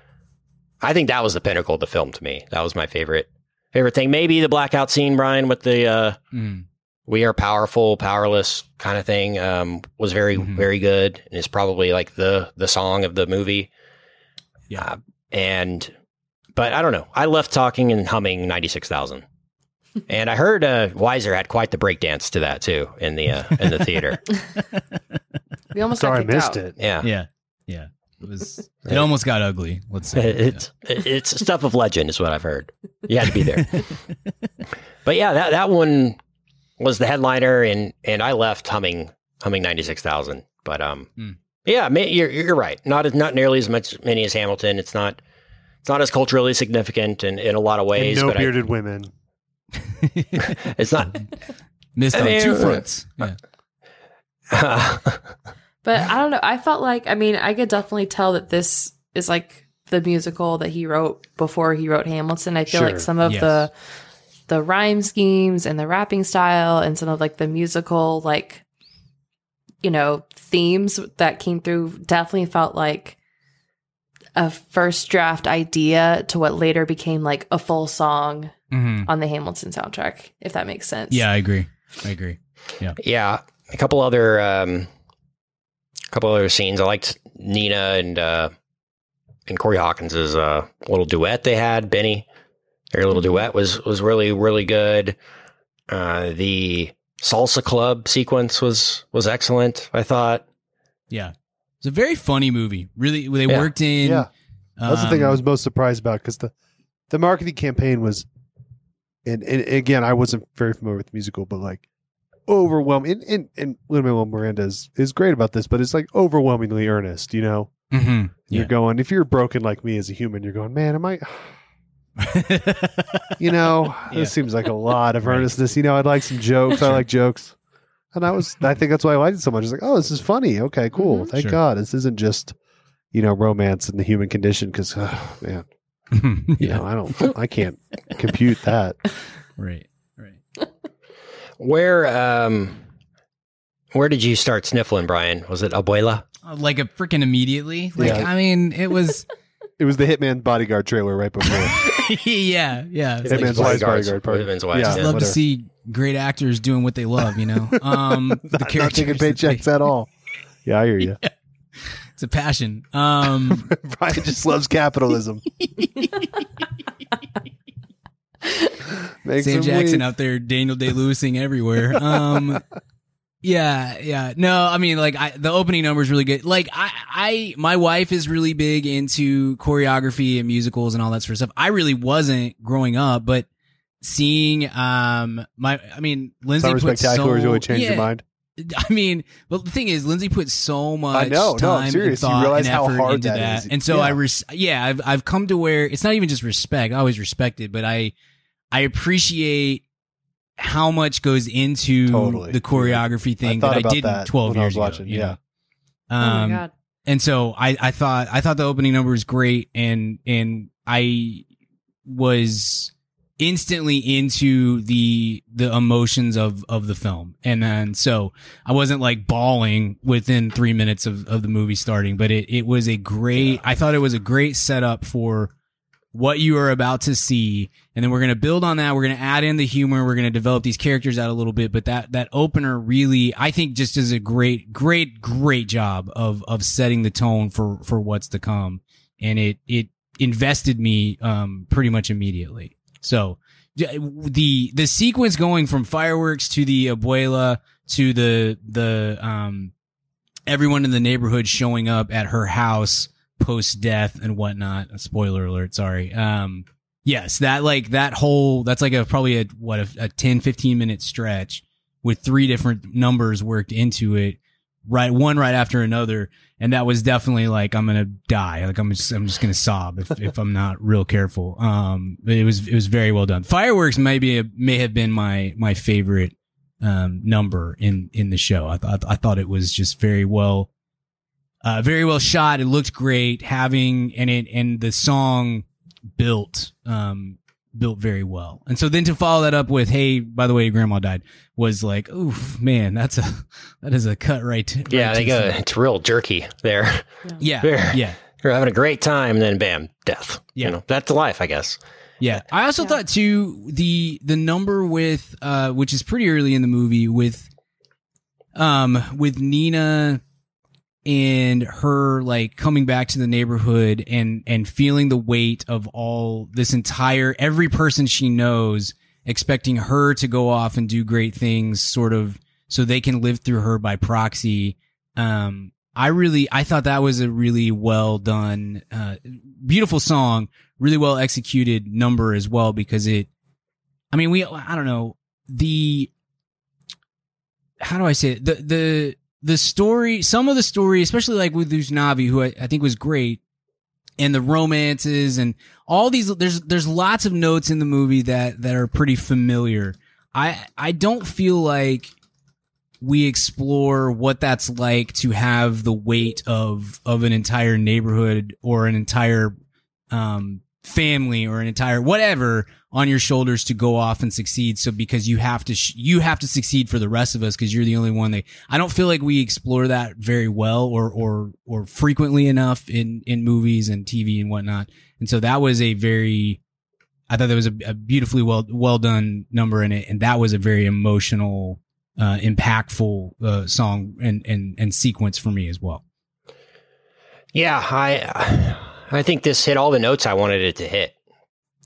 I think that was the pinnacle of the film to me. That was my favorite favorite thing. Maybe the blackout scene, Brian, with the uh, Mm. we are powerful, powerless kind of thing um, was very Mhm. very good, and is probably like the the song of the movie. Yeah. Uh, and but I don't know. I left talking and humming ninety six thousand. And I heard uh, Weiser had quite the breakdance to that too in the uh, in the theater. We almost Sorry, I got kicked missed out. it. Yeah, Yeah. Yeah. It was it almost got ugly, let's say. it's it's stuff of legend is what I've heard. You had to be there. but yeah, that that one was the headliner, and and I left humming humming ninety six thousand. But um, Hmm. yeah, ma- you're you're right. Not as not nearly as much many as Hamilton. It's not it's not as culturally significant in, in a lot of And ways. no but bearded women. It's not. Missed I on mean, two uh, fronts. Yeah. But I don't know. I felt like, I mean, I could definitely tell that this is like the musical that he wrote before he wrote Hamilton. I feel Sure. like some of Yes. the the rhyme schemes and the rapping style and some of like the musical like you know themes that came through definitely felt like a first draft idea to what later became like a full song hmm on the Hamilton soundtrack if that makes sense. Yeah, I agree. I agree. Yeah. Yeah, a couple other um, a couple other scenes. I liked Nina and uh, and Corey Hawkins's uh, little duet they had. Benny, their little duet was was really really good. Uh, the salsa club sequence was was excellent. I thought. Yeah. It's a very funny movie. Really they Yeah. worked in Yeah. That's the thing I um, was most surprised about because the the marketing campaign was, and, and again, I wasn't very familiar with the musical, but like overwhelming. And and, and Lin Manuel Miranda is, is great about this, but it's like overwhelmingly earnest. You know, mhm. you're Yeah. going if you're broken like me as a human, you're going, man, am I? You know, Yeah. this seems like a lot of earnestness. You know, I'd like some jokes. I like jokes. And I was, I think that's why I liked it so much. It's like, oh, this is funny. Okay, cool. Mhm. Thank Sure. God. This isn't just, you know, romance and the human condition. Cause, man, you know, I don't, I can't compute that. Right. Right. Where um, where did you start sniffling, Brian? Was it Abuela? Uh, Like a freaking immediately. Like Yeah. I mean, it was It was the Hitman Bodyguard trailer right before. yeah, yeah. It's like, Hitman's Bodyguards. Wise Bodyguard. pardon. Hitman's Wise, Yeah, just yeah. love to see great actors doing what they love, you know. Um the Not, not characters taking that they- paychecks at all. Yeah, I hear you. It's a passion. Um Brian just loves capitalism. Sam Jackson out there, Daniel Day Lewising everywhere. Um, yeah, yeah. No, I mean, like, I, the opening number is really good. Like, I, I, my wife is really big into choreography and musicals and all that sort of stuff. I really wasn't growing up, but seeing, um, my, I mean, Lindsay Summer put Spectacular so, really changed yeah, your mind. I mean, but the thing is, Lindsay put so much I know, no, time I'm serious. and You thought realize and how effort hard into that that, is. and so Yeah. I, res- yeah, I've I've come to where it's not even just respect. I always respected, but I I appreciate how much goes into Totally. the choreography thing thought that I didn't that 12 when I years was watching, ago. you yeah. know? Oh Um, my god. and so I, I thought I thought the opening number was great and and I was instantly into the the emotions of of the film and then so I wasn't like bawling within three minutes of, of the movie starting but it, it was a great I thought it was a great setup for what you are about to see. And then we're going to build on that. We're going to add in the humor. We're going to develop these characters out a little bit. But that that opener really i think just does a great great great job of of setting the tone for for what's to come. And it it invested me um pretty much immediately. So the the sequence going from fireworks to the abuela to the the um everyone in the neighborhood showing up at her house post death and whatnot. Spoiler alert, sorry. Um, yes, that like that whole, that's like a, probably a, what, a, a 10, 15 minute stretch with three different numbers worked into it. Right, one right after another. And that was definitely like, I'm to die. Like I'm just, I'm just to sob if, if I'm not real careful. Um, but it was, it was very well done. Fireworks maybe, may have been my, my favorite, um, number in, in the show. I thought, I thought it was just very well, uh, very well shot. It looked great. Having and it and the song built um built very well. And so then to follow that up with, "Hey, by the way, your grandma died," was like, "Oof, man, that's a that is a cut right." To, Yeah, right they to go. the- It's real jerky there. Yeah, Fair. yeah. You're having a great time, and then bam, death. Yeah. You know, that's life, I guess. Yeah. I also thought too the the number with uh which is pretty early in the movie with um with Nina and her like coming back to the neighborhood and and feeling the weight of all this entire every person she knows expecting her to go off and do great things sort of so they can live through her by proxy. Um I really I thought that was a really well done uh beautiful song really well executed number as well because it I mean we I don't know the how do I say it? The the the story some of the story especially like with Usnavi who I, I think was great and the romances and all these there's there's lots of notes in the movie that that are pretty familiar. I I don't feel like we explore what that's like to have the weight of of an entire neighborhood or an entire um family or an entire whatever on your shoulders to go off and succeed. So because you have to sh- you have to succeed for the rest of us because you're the only one that I don't feel like we explore that very well or or or frequently enough in in movies and TV and whatnot. And so that was a very I thought that was a, a beautifully well well done number in it. And that was a very emotional uh impactful uh song and and and sequence for me as well. Yeah, I I think this hit all the notes I wanted it to hit.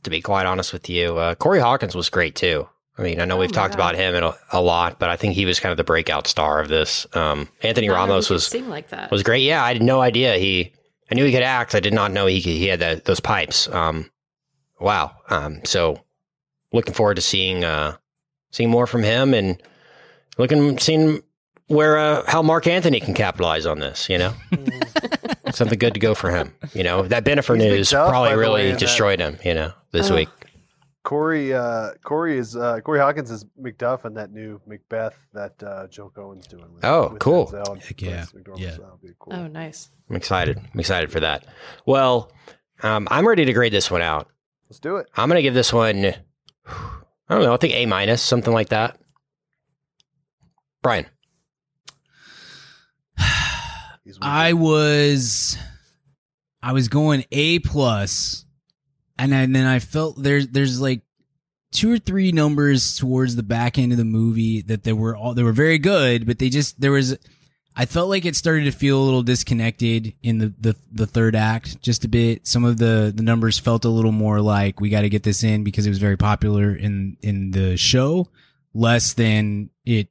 To be quite honest with you, uh, Corey Hawkins was great too. I mean, I know Oh we've talked God. about him a, a lot, but I think he was kind of the breakout star of this. Um, Anthony I didn't know he Ramos was sing like that. was great. Yeah, I had no idea he. I knew he could act. I did not know he could, he had that, those pipes. Um, wow. Um, so looking forward to seeing uh, seeing more from him and looking seeing where uh, how Marc Anthony can capitalize on this. You know, something good to go for him. You know, that Bennifer He's news McDuff, probably really way, in that- destroyed him. You know, this Oh. week. Corey uh, Corey is uh, Corey Hawkins is Macduff in that new Macbeth that uh, Joel Coen's doing. With, Oh, with cool. Heck yeah. Yeah. so cool. oh, nice. I'm excited. I'm excited for that. Well, um, I'm ready to grade this one out. Let's do it. I'm gonna give this one. I don't know. I think A minus, something like that. Brian. He's I was I was going A plus, and then then I felt there's there's like two or three numbers towards the back end of the movie that they were all they were very good, but they just there was I felt like it started to feel a little disconnected in the the, the third act just a bit. Some of the the numbers felt a little more like we got to get this in because it was very popular in in the show, less than it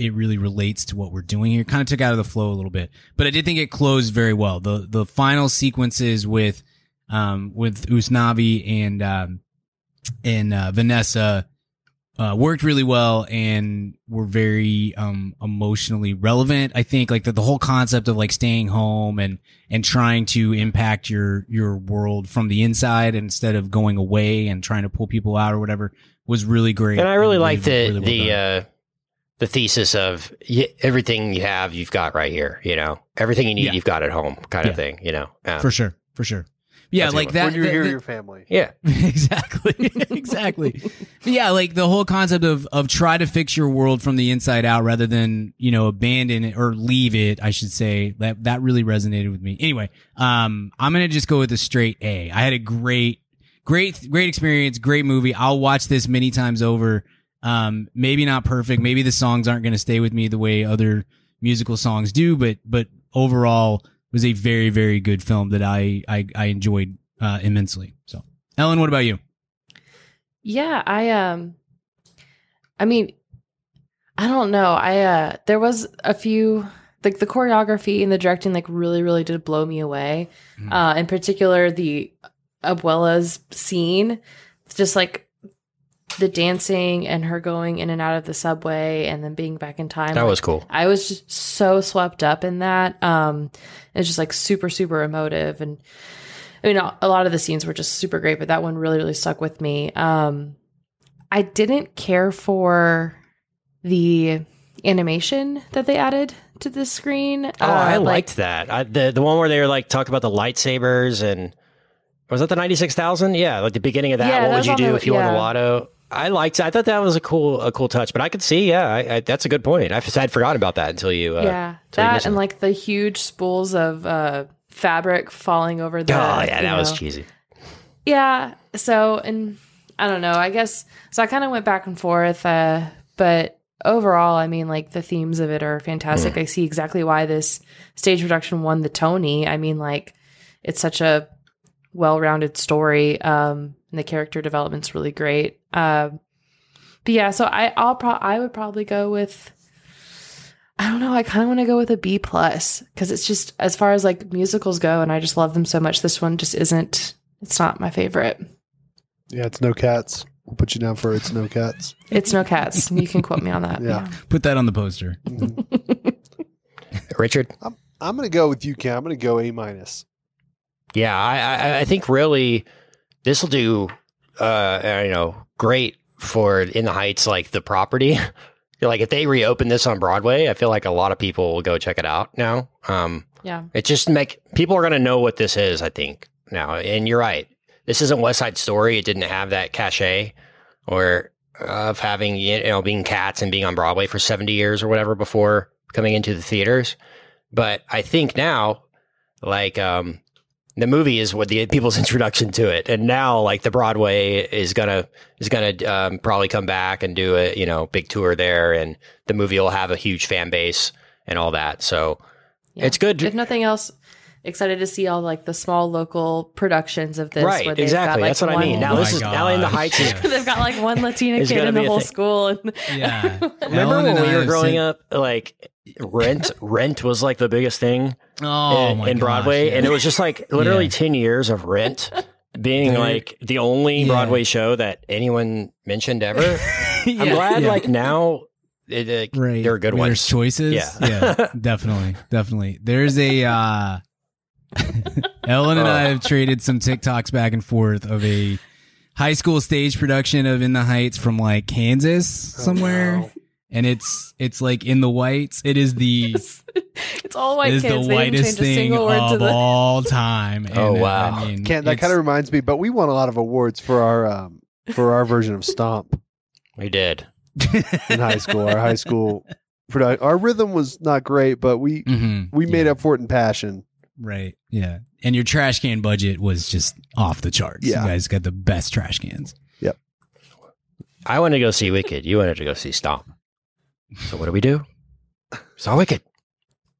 it really relates to what we're doing here. Kind of took out of the flow a little bit, but I did think it closed very well. The the final sequences with um with Usnavi and um and uh, Vanessa uh, worked really well and were very um emotionally relevant. I think like the, the whole concept of like staying home and and trying to impact your your world from the inside instead of going away and trying to pull people out or whatever was really great. And I really like the really well the uh, the thesis of y- everything you have, you've got right here. You know, everything you need, Yeah. you've got at home, kind Yeah. of thing. You know, um, for sure, for sure. Yeah, That's like that. when you the- hear the- your family. yeah, exactly exactly But yeah like the whole concept of of try to fix your world from the inside out rather than you know abandon it or leave it i should say that that really resonated with me anyway um i'm gonna just go with a straight a i had a great great great experience great movie i'll watch this many times over um maybe not perfect maybe the songs aren't gonna stay with me the way other musical songs do but but overall was a very very good film that i i, I enjoyed uh, immensely so ellen what about you Yeah, I um I mean I don't know. I uh there was a few like the choreography and the directing like really really did blow me away. Mhm. Uh in particular the Abuela's scene just like the dancing and her going in and out of the subway and then being back in time. that like, was cool. I was just so swept up in that. Um, it's just like super, super emotive. And I mean, a lot of the scenes were just super great, but that one really, really stuck with me. Um, I didn't care for the animation that they added to the screen. Oh, I Uh, like- liked that. I, the the one where they were like talking about the lightsabers and was that the ninety six thousand? Yeah, like the beginning of that. Yeah, what that would you do the- if you won the yeah. lotto? I liked. It. I thought that was a cool a cool touch. But I could see. Yeah, I, I, that's a good point. I had forgotten about that until you. Uh, yeah, until you that mentioned and it. like the huge spools of uh, fabric falling over the. Oh yeah, you that was cheesy. Yeah. So, and I don't know. I guess so. I kind of went back and forth, uh, but overall, I mean, like the themes of it are fantastic. I see exactly why this stage production won the Tony. I mean, like it's such a well-rounded story, um, and the character development's really great. Um, but yeah, so I, I'll pro- I would probably go with. I don't know. I kind of want to go with a B plus because it's just as far as like musicals go, and I just love them so much. This one just isn't. It's not my favorite. Yeah, it's no cats. We'll put you down for it's no cats. It's no cats. You can quote me on that. Yeah. Put that on the poster. Richard. I'm I'm gonna go with you, Ken. I'm gonna go A minus. Yeah, I, I, I think really this will do, uh, you know, great for In the Heights, like the property. like if they reopen this on Broadway, I feel like a lot of people will go check it out now. Um, Yeah. it just make people are going to know what this is. I think now, and you're right. This isn't West Side Story. It didn't have that cachet or of having you know being cats and being on Broadway for 70 years or whatever before coming into the theaters. But I think now, like um, the movie is what the people's introduction to it, and now like the Broadway is gonna is gonna um, probably come back and do a you know big tour there, and the movie will have a huge fan base and all that. So Yeah. it's good. If nothing else, excited to see all like the small local productions of this. right, where exactly. Got, like, That's what I mean. Now Oh this my is now in the gosh. Heights is Yeah. they've got like one Latina kid in the whole thing. school. And Yeah. Remember Ellen when and we I were growing said- up, like rent, rent was like the biggest thing Oh in, my in gosh, Broadway, yeah. and it was just like literally Yeah. ten years of Rent being like the only Yeah. Broadway show that anyone mentioned ever. I'm glad, like now, it, it, right. there are good ones. There's choices. Yeah. yeah, definitely, definitely. There's a uh, Ellen and I Oh. have traded some TikToks back and forth of a high school stage production of In the Heights from like Kansas Oh, somewhere, and it's it's like in the whites. It is the it's all white it is kids. the they whitest thing single of the. all time. And, Oh, uh, wow. I mean, Ken, that kind of reminds me, but we won a lot of awards for our um, for our version of Stomp We did. in high school. Our high school produ- our rhythm was not great, but we Mhm. we made Yeah. up for it in passion. Right. Yeah. And your trash can budget was just off the charts. Yeah. You guys got the best trash cans. Yep. I wanted to go see Wicked. You wanted to go see Stomp. So what do we do? Saw Wicked.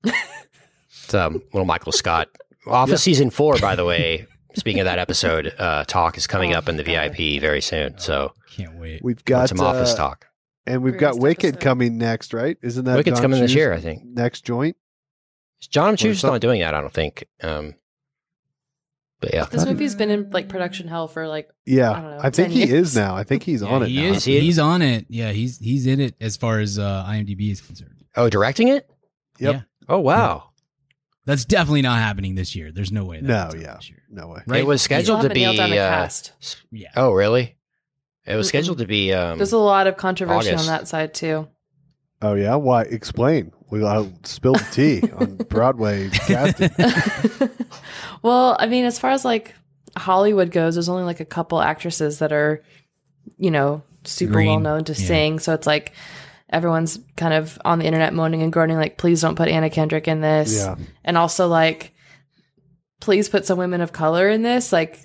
it's um, little Michael Scott. Office season four, by the way. Speaking of that episode, uh, talk is coming Oh, up in the God. VIP very soon. So Can't wait. We've got got some office uh, talk. and we've got Wicked episode. coming next, right? Isn't that Wicked's Don coming this year, I think. Next joint. Jon Chu's some- not doing that, I don't think. Um, but yeah, This movie's been in like production hell for like Yeah, I don't know, I, think he years. is now. I think he's Yeah, on it he now. is. Is? He's on it. Yeah, he's he's in it as far as uh, IMDb is concerned. oh, directing it. Yep. Yeah. Oh wow, That's definitely not happening this year. There's no way. That No, yeah, This year. no way. Right? it was Still scheduled to be. nailed down a Uh, cast. Yeah. oh really? It was scheduled to be. Um, There's a lot of controversy August. on that side too. Oh yeah, why? Explain. We I'll spill the tea on Broadway casting. well, I mean, as far as like Hollywood goes, there's only like a couple actresses that are, you know, super Green. well known to Yeah. sing. So it's like everyone's kind of on the internet moaning and groaning, like, please don't put Anna Kendrick in this. Yeah, And also like, please put some women of color in this. Like,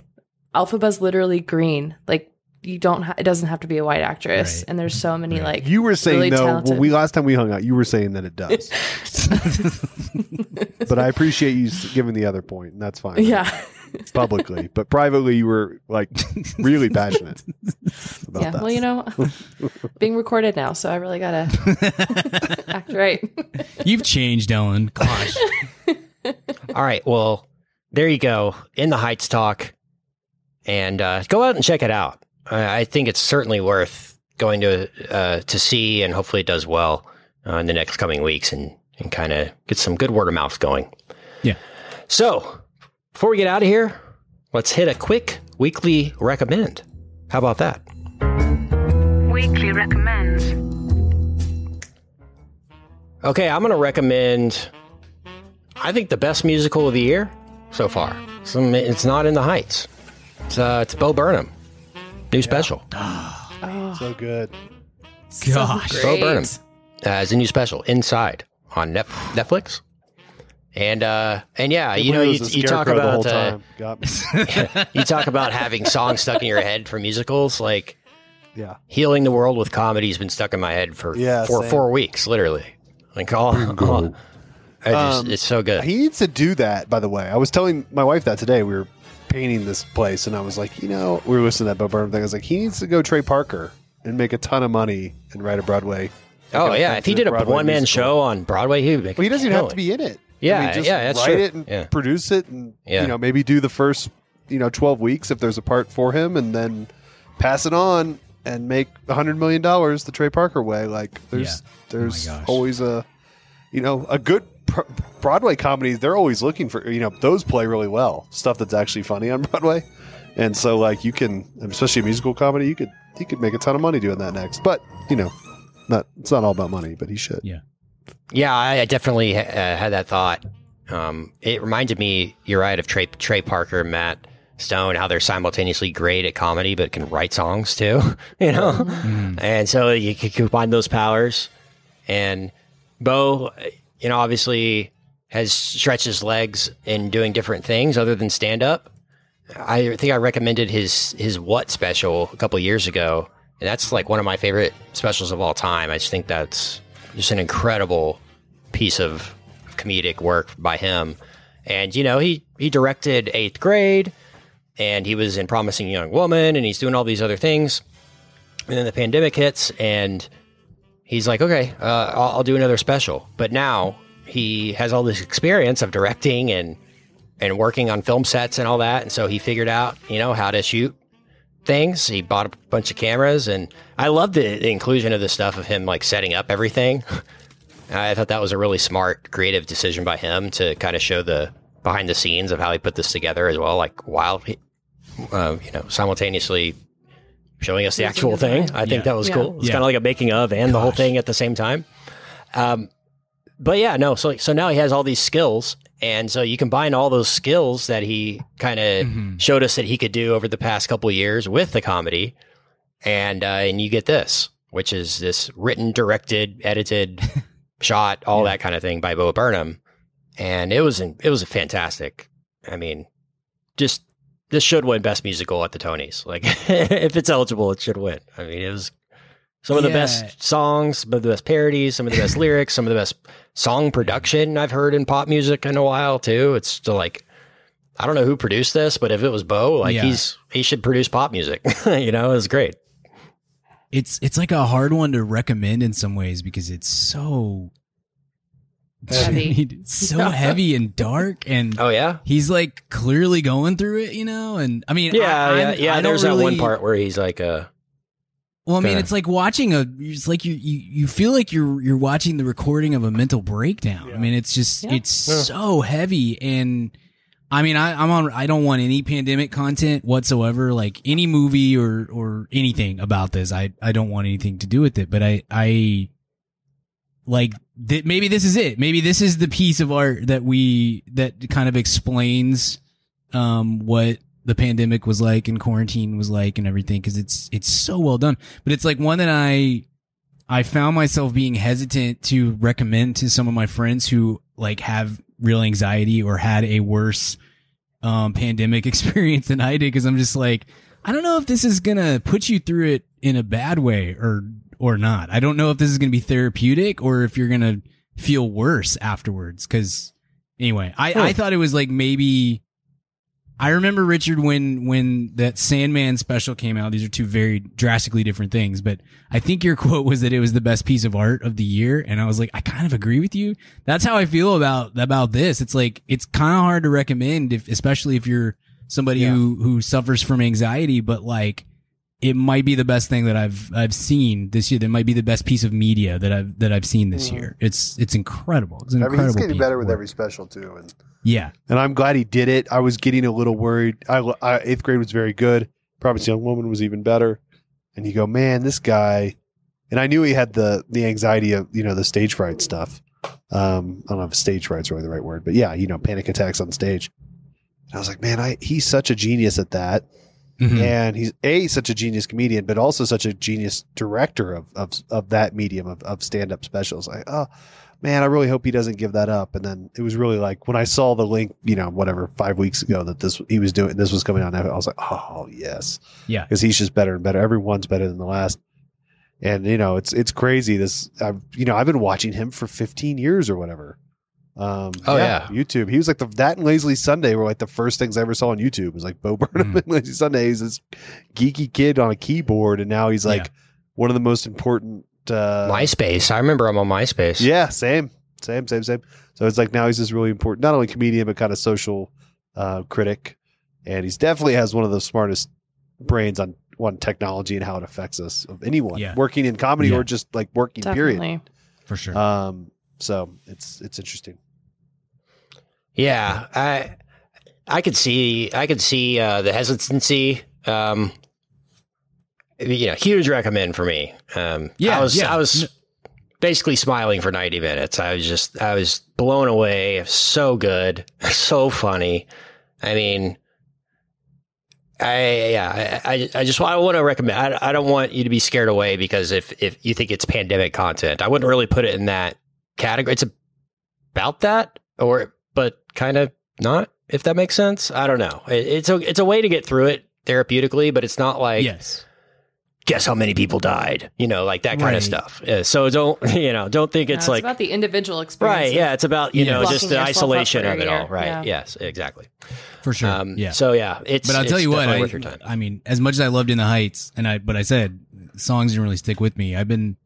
Elphaba's literally green. Like, you don't. Ha- it doesn't have to be a white actress. Right. And there's so many Right. like. you were saying really though talented. when we last time we hung out, you were saying that it does. but I appreciate you giving the other point, and that's fine. yeah. publicly, but privately, you were like really passionate about yeah. that. Well, you know, being recorded now, so I really gotta act right. You've changed, Ellen. Gosh. All right. Well, there you go. In the Heights talk, and uh, go out and check it out. I, I think it's certainly worth going to uh, to see, and hopefully it does well uh, in the next coming weeks, and and kind of get some good word of mouth going. Yeah. So before we get out of here, let's hit a quick weekly recommend. How about that? Weekly recommends. Okay, I'm going to recommend. I think the best musical of the year so far. Some, it's not in the Heights. It's uh, it's Bo Burnham, new special. So good. Gosh. Bo Burnham uh, is a new special Inside on Nef- Netflix. And uh, and yeah, you know, you, you talk scarecrow the whole about uh. Got me. you talk about having songs stuck in your head for musicals, like Yeah. healing the world with comedy has been stuck in my head for Yeah, for same. four weeks, literally. Like all, all I just, Um, it's so good. He needs to do that, by the way. I was telling my wife that today. We were painting this place, and I was like, you know, we were listening to that Bo Burnham thing. I was like, he needs to go Trey Parker and make a ton of money and write a Broadway. oh yeah, if he did a Broadway one man show on Broadway, he would make. Well, he doesn't even have to be in it. Yeah, I mean, just yeah, that's write true. it and Yeah. produce it, and Yeah. you know, maybe do the first, you know, twelve weeks if there's a part for him, and then pass it on and make a hundred million dollars the Trey Parker way. Like, there's Yeah. Oh there's Oh always a, you know, a good Broadway comedies. They're always looking for, you know, those play really well. Stuff that's actually funny on Broadway, and so like you can, especially a musical comedy, you could you could make a ton of money doing that next. But you know, not it's not all about money, but he should. Yeah. Yeah, I, I definitely uh, had that thought. Um, it reminded me, you're right, of Trey, Trey Parker, Matt Stone, how they're simultaneously great at comedy but can write songs too, you know? And so you can combine those powers. And Bo, you know, obviously has stretched his legs in doing different things other than stand up. I think I recommended his his What special a couple years ago, and that's like one of my favorite specials of all time. I just think that's just an incredible piece of comedic work by him. And you know, he he directed Eighth Grade, and he was in Promising Young Woman, and he's doing all these other things. And then the pandemic hits, and he's like, okay, uh, I'll, I'll do another special. But now he has all this experience of directing and and working on film sets and all that. And so he figured out, you know, how to shoot things. He bought a bunch of cameras, and I love the, the inclusion of the stuff of him like setting up everything. I thought that was a really smart, creative decision by him to kind of show the behind the scenes of how he put this together as well. Like while he, uh, you know, simultaneously showing us the actual thing. I think Yeah. that was Yeah. cool. It's Yeah. kind of like a making of and the whole thing at the same time. Um, but yeah, no. So so now he has all these skills, and so you combine all those skills that he kind of Mhm. showed us that he could do over the past couple of years with the comedy, and uh, and you get this, which is this written, directed, edited, shot, all that kind of thing by Bo Burnham, and it was it was a fantastic. I mean, just this should win best musical at the Tonys. Like if it's eligible, it should win. I mean, it was some of the best songs, some of the best parodies, some of the best lyrics, some of the best song production I've heard in pop music in a while too. It's still like I don't know who produced this, but if it was Bo, like Yeah. he's he should produce pop music. you know, it was great. It's it's like a hard one to recommend in some ways because it's so Heavy. so heavy and dark and Oh yeah, he's like clearly going through it, you know. And I mean, yeah, I, yeah, yeah. I don't There's that one part where he's like, uh, Well, I mean, kinda- it's like watching a. It's like you, you you feel like you're you're watching the recording of a mental breakdown. I mean, it's just Yeah. it's Yeah. so heavy, and I mean, I, I'm on. I don't want any pandemic content whatsoever. Like any movie or or anything about this, I I don't want anything to do with it. But I I like th- maybe this is it. Maybe this is the piece of art that we that kind of explains um what the pandemic was like and quarantine was like and everything because it's it's so well done but it's like one that i i found myself being hesitant to recommend to some of my friends who like have real anxiety or had a worse um pandemic experience than i did because i'm just like i don't know if this is gonna put you through it in a bad way or or not i don't know if this is gonna be therapeutic or if you're gonna feel worse afterwards because anyway i i thought it was like maybe I remember Richard when when that Sandman special came out. These are two very drastically different things, but I think your quote was that it was the best piece of art of the year, and I was like, I kind of agree with you. That's how I feel about about this. It's like it's kind of hard to recommend, if especially if you're somebody who who suffers from anxiety, but like it might be the best thing that I've I've seen this year. That might be the best piece of media that I've that I've seen this year. It's it's incredible. It's an I mean, incredible. it's getting piece better with work. every special too, and Yeah, and I'm glad he did it. I was getting a little worried. I, I eighth grade was very good. Promise Young Woman was even better. And you go, man, this guy. And I knew he had the the anxiety of you know the stage fright stuff. Um, I don't know if stage fright's really the right word, but yeah, you know, panic attacks on stage. And I was like, man, I he's such a genius at that, Mhm. and he's a such a genius comedian, but also such a genius director of of of that medium of of stand up specials. Like, oh man, I really hope he doesn't give that up. And then it was really like when I saw the link, you know, whatever five weeks ago that this he was doing, this was coming on. I was like, oh yes, Yeah. because he's just better and better. Everyone's better than the last. And you know, it's it's crazy. This, I've you know, I've been watching him for 15 years or whatever. Um, Oh, yeah. YouTube. He was like the that and Lazy Sunday were like the first things I ever saw on YouTube. It was like Bo Burnham Mm. and Lazy Sunday. He's this geeky kid on a keyboard, and now he's like Yeah. one of the most important. Uh, MySpace. I remember I'm on MySpace. yeah, same, same, same, same. So it's like now he's this really important, not only comedian but kind of social uh, critic, and he's definitely has one of the smartest brains on on technology and how it affects us of anyone Yeah. working in comedy Yeah. or just like working. Period. For sure. Um, so it's it's interesting. Yeah, I I could see I could see uh, the hesitancy. Um, you know, huge recommend for me. Um, Yeah, I was yeah. I was basically smiling for ninety minutes. I was just I was blown away. So good, so funny. I mean, I yeah I I, I just I want to recommend. I, I don't want you to be scared away because if if you think it's pandemic content, I wouldn't really put it in that category. It's about that, or but kind of not. If that makes sense, I don't know. It, it's a it's a way to get through it therapeutically, but it's not like yes. guess how many people died, you know, like that kind Right. of stuff. Yeah, so don't you know? Don't think No, it's like about the individual experience. right. Yeah, it's about you Yeah. know just the isolation of it all, right? Yeah. Yes. Exactly. For sure. Um, yeah. So yeah, it's. But I'll tell you what, I, worth your time. I mean, as much as I loved In the Heights, and I, but I said songs didn't really stick with me. I've been,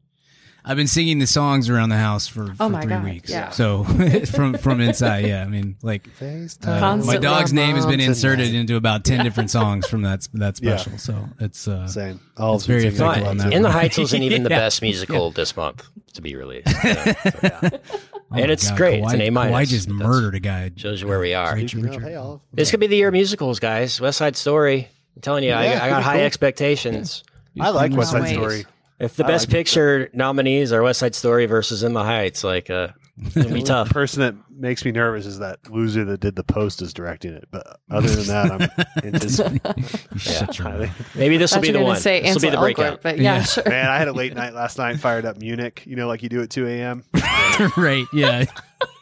I've been singing the songs around the house for, for Oh my three God, weeks. yeah. So from from inside, yeah. I mean, like uh, my dog's name has been Tonight. inserted into about ten different songs from that that Yeah. special. So it's uh, Same. All It's very of them effective on that in the one. Heights wasn't even the Yeah. best musical this month to be released. Yeah. oh And it's God, great. It's an A minus. Kawhi just That's- murdered a guy. Shows you where we are. Richard, You know, Richard. hey, Olive. This could be the year of musicals, guys. West Side Story. I'm telling you, Yeah, I, I got high cool. expectations. I like West Side Story. If the I Best like it. Picture nominees are West Side Story versus In the Heights, like uh, it's gonna be tough. The person that makes me nervous is that loser that did the post is directing it. But other than that, I'm anticipating. You shut your mouth. Maybe this will be the one. say This will be the breakout. Elgort, but yeah, Yeah. sure. Man, I had a late night last night. Fired up Munich. You know, like you do at 2 a.m. right? Yeah.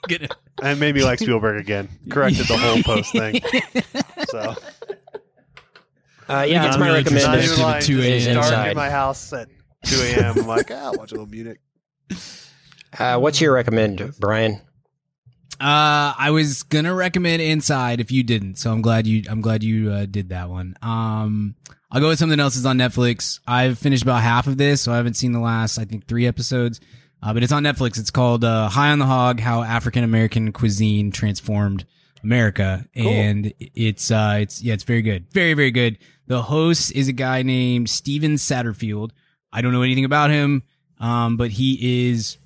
Get it. And it made me like Spielberg again. Corrected the whole post thing. So Uh, yeah, that's I'm my really recommendation. Respect even lying. 2 a.m. dark inside. in my house at 2 a.m. I'm like, ah, I'll watch a little Munich. Uh, what's your recommend, Brian? Uh, I was gonna recommend Inside if you didn't, so I'm glad you I'm glad you uh, did that one. Um, I'll go with something else that's on Netflix. I've finished about half of this, so I haven't seen the last I think three episodes. Uh, but it's on Netflix. It's called uh, High on the Hog: How African American Cuisine Transformed America, and it's uh it's yeah it's very good, very very good. The host is a guy named Stephen Satterfield. I don't know anything about him, um, but he is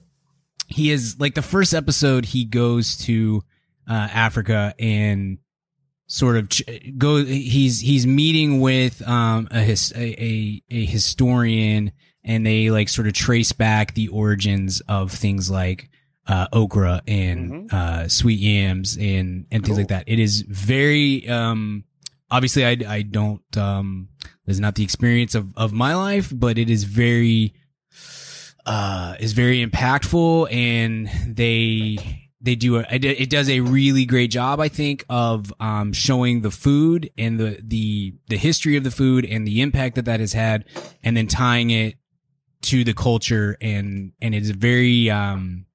he is like the first episode he goes to uh, Africa and sort of ch- go he's he's meeting with um a, his, a a a historian and they like sort of trace back the origins of things like uh okra and uh sweet yams and and things like that. It is very um obviously i i don't um is not the experience of of my life but it is very uh, is very impactful and they they do a it does a really great job I think of um, showing the food and the the the history of the food and the impact that that has had and then tying it to the culture and and it's a very um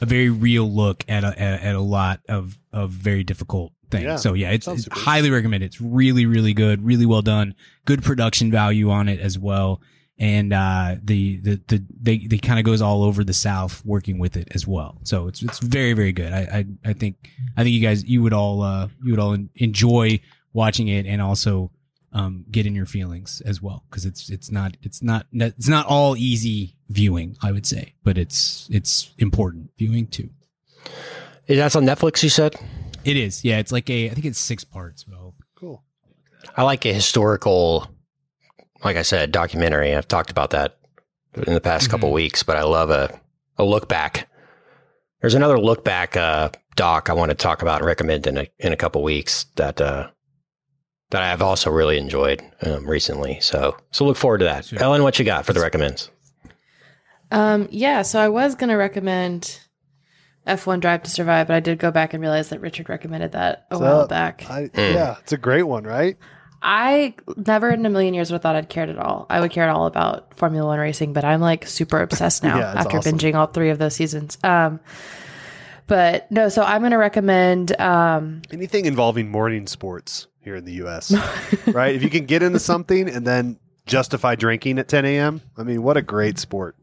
a very real look at a at a lot of of very difficult things. Yeah, so yeah, it's, it's highly recommended. It's really really good, really well done. Good production value on it as well. And uh the the the they they kind of goes all over the south working with it as well. So it's it's very very good. I I I think I think you guys you would all uh you would all enjoy watching it and also um get in your feelings as well because it's it's not it's not it's not all easy viewing I would say, but it's it's important viewing too. Is That's on Netflix. You said. It is. Yeah, it's like a I think it's 6 parts. Well, Cool. I like a historical, like I said, documentary. I've talked about that in the past couple Mhm. weeks, but I love a a look back There's another look back uh, doc I want to talk about and recommend in a in a couple weeks that uh, that I've also really enjoyed um, recently. So so look forward to that. Ellen, what you got for the recommends? Um, yeah, so I was going to recommend F1 Drive to Survive, but I did go back and realize that Richard recommended that a while back. I, Yeah, it's a great one, right? I never in a million years would have thought I'd cared at all. I would care at all about Formula One racing, but I'm like super obsessed now Yeah, after awesome. binging all three of those seasons. Um, but no, so I'm going to recommend. Um, Anything involving morning sports here in the U.S., right? If you can get into something and then justify drinking at 10 a.m., I mean, what a great sport.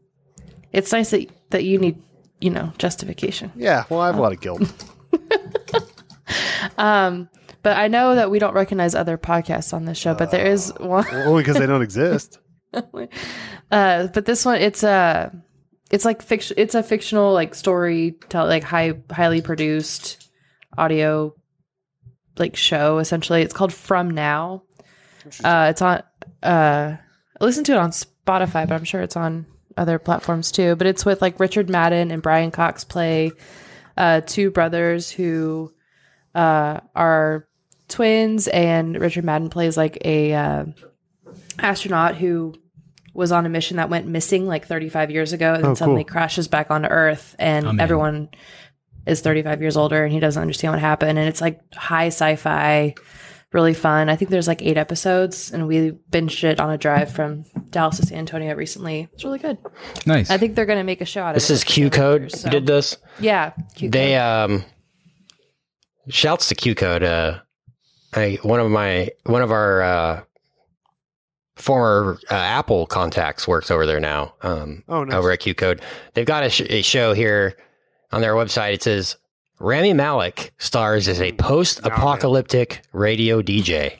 it's nice that that you need, you know, justification. Yeah, well, I have a lot of guilt. Um, but I know that we don't recognize other podcasts on this show, but there is one. Only because they don't exist. Uh, but this one, it's a, it's like fiction. It's a fictional like story, tell like high, highly produced audio, like show. Essentially, it's called From Now. Uh, it's on. Uh, I listened to it on Spotify, but I'm sure it's on other platforms too. But it's with like Richard Madden and Brian Cox play uh, two brothers who uh, are twins, and Richard Madden plays like a uh, astronaut who was on a mission that went missing like 35 years ago and Oh, then suddenly cool. crashes back onto Earth, and I'm everyone is 35 years older and he doesn't understand what happened. And it's like high sci-fi, really fun. I think there's like eight episodes, and we binged it on a drive from Dallas to San Antonio recently. It's really good. Nice. I think they're going to make a show out of This This is Q Code So- did this. Yeah, Q They um shouts to Q Code. Uh, I one of my one of our uh, former uh, Apple contacts works over there now. Um, Oh, nice. over at Q Code, they've got a, sh- a show here on their website. It says Rami Malek stars as a post-apocalyptic radio DJ.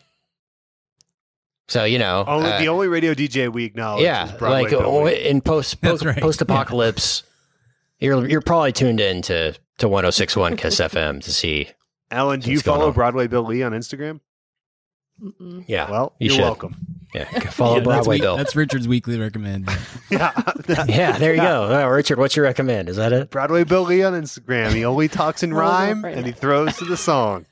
So you know, Only, uh, the only radio DJ we acknowledge is yeah, Broadway like Billy. uh, in post That's right. post apocalypse, you're you're probably tuned in to to 1061 Kiss FM to see. Alan, do you follow on? Broadway Bill Lee on Instagram? Mm-mm. Yeah, Well, you you are should. welcome. Yeah, follow Yeah, that's, Broadway week- Bill. that's Richard's weekly recommend. Yeah. yeah, there you go. Uh, Richard, what's your recommend? Is that it? Broadway Bill Lee on Instagram. He only talks in rhyme right and he throws to the song.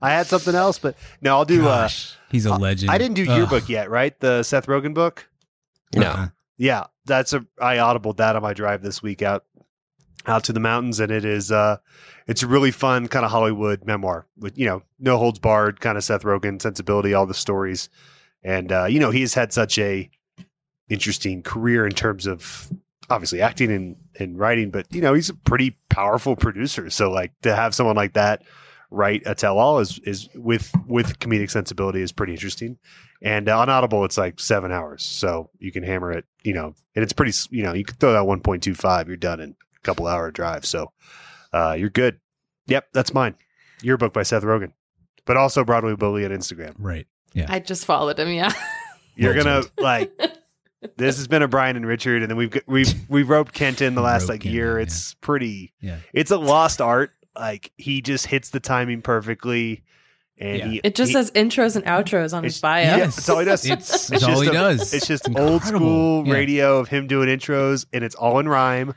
I had something else, but no, I'll do. Uh, he's a legend. I didn't do your Ugh. book yet, right? The Seth Rogen book. No. Uh-uh. Yeah, that's a. I audibled that on my drive this week out out to the mountains, and it is. uh It's a really fun kind of Hollywood memoir with you know no holds barred kind of Seth Rogen sensibility, all the stories, and uh, you know he's had such a interesting career in terms of obviously acting and, and writing, but you know he's a pretty powerful producer. So like to have someone like that write a tell all is is with with comedic sensibility is pretty interesting. And on Audible, it's like seven hours, so you can hammer it. You know, and it's pretty. You know, you can throw that one point two five. You're done in a couple hour drive, so uh, you're good. Yep, that's mine. Your book by Seth Rogen, but also Broadway Bully on Instagram. Right. I just followed him. Yeah. You're gonna like. This has been a Brian and Richard, and then we've we've we've roped Kent in the last roped like Kent year. in, yeah. It's pretty. Yeah. It's a lost art. Like he just hits the timing perfectly, and Yeah. he It just he- says intros and outros on his It's- bio. yeah, that's all he does. It's, It's it's all just he a- does. It's just incredible. old school Yeah. radio of him doing intros, and it's all in rhyme,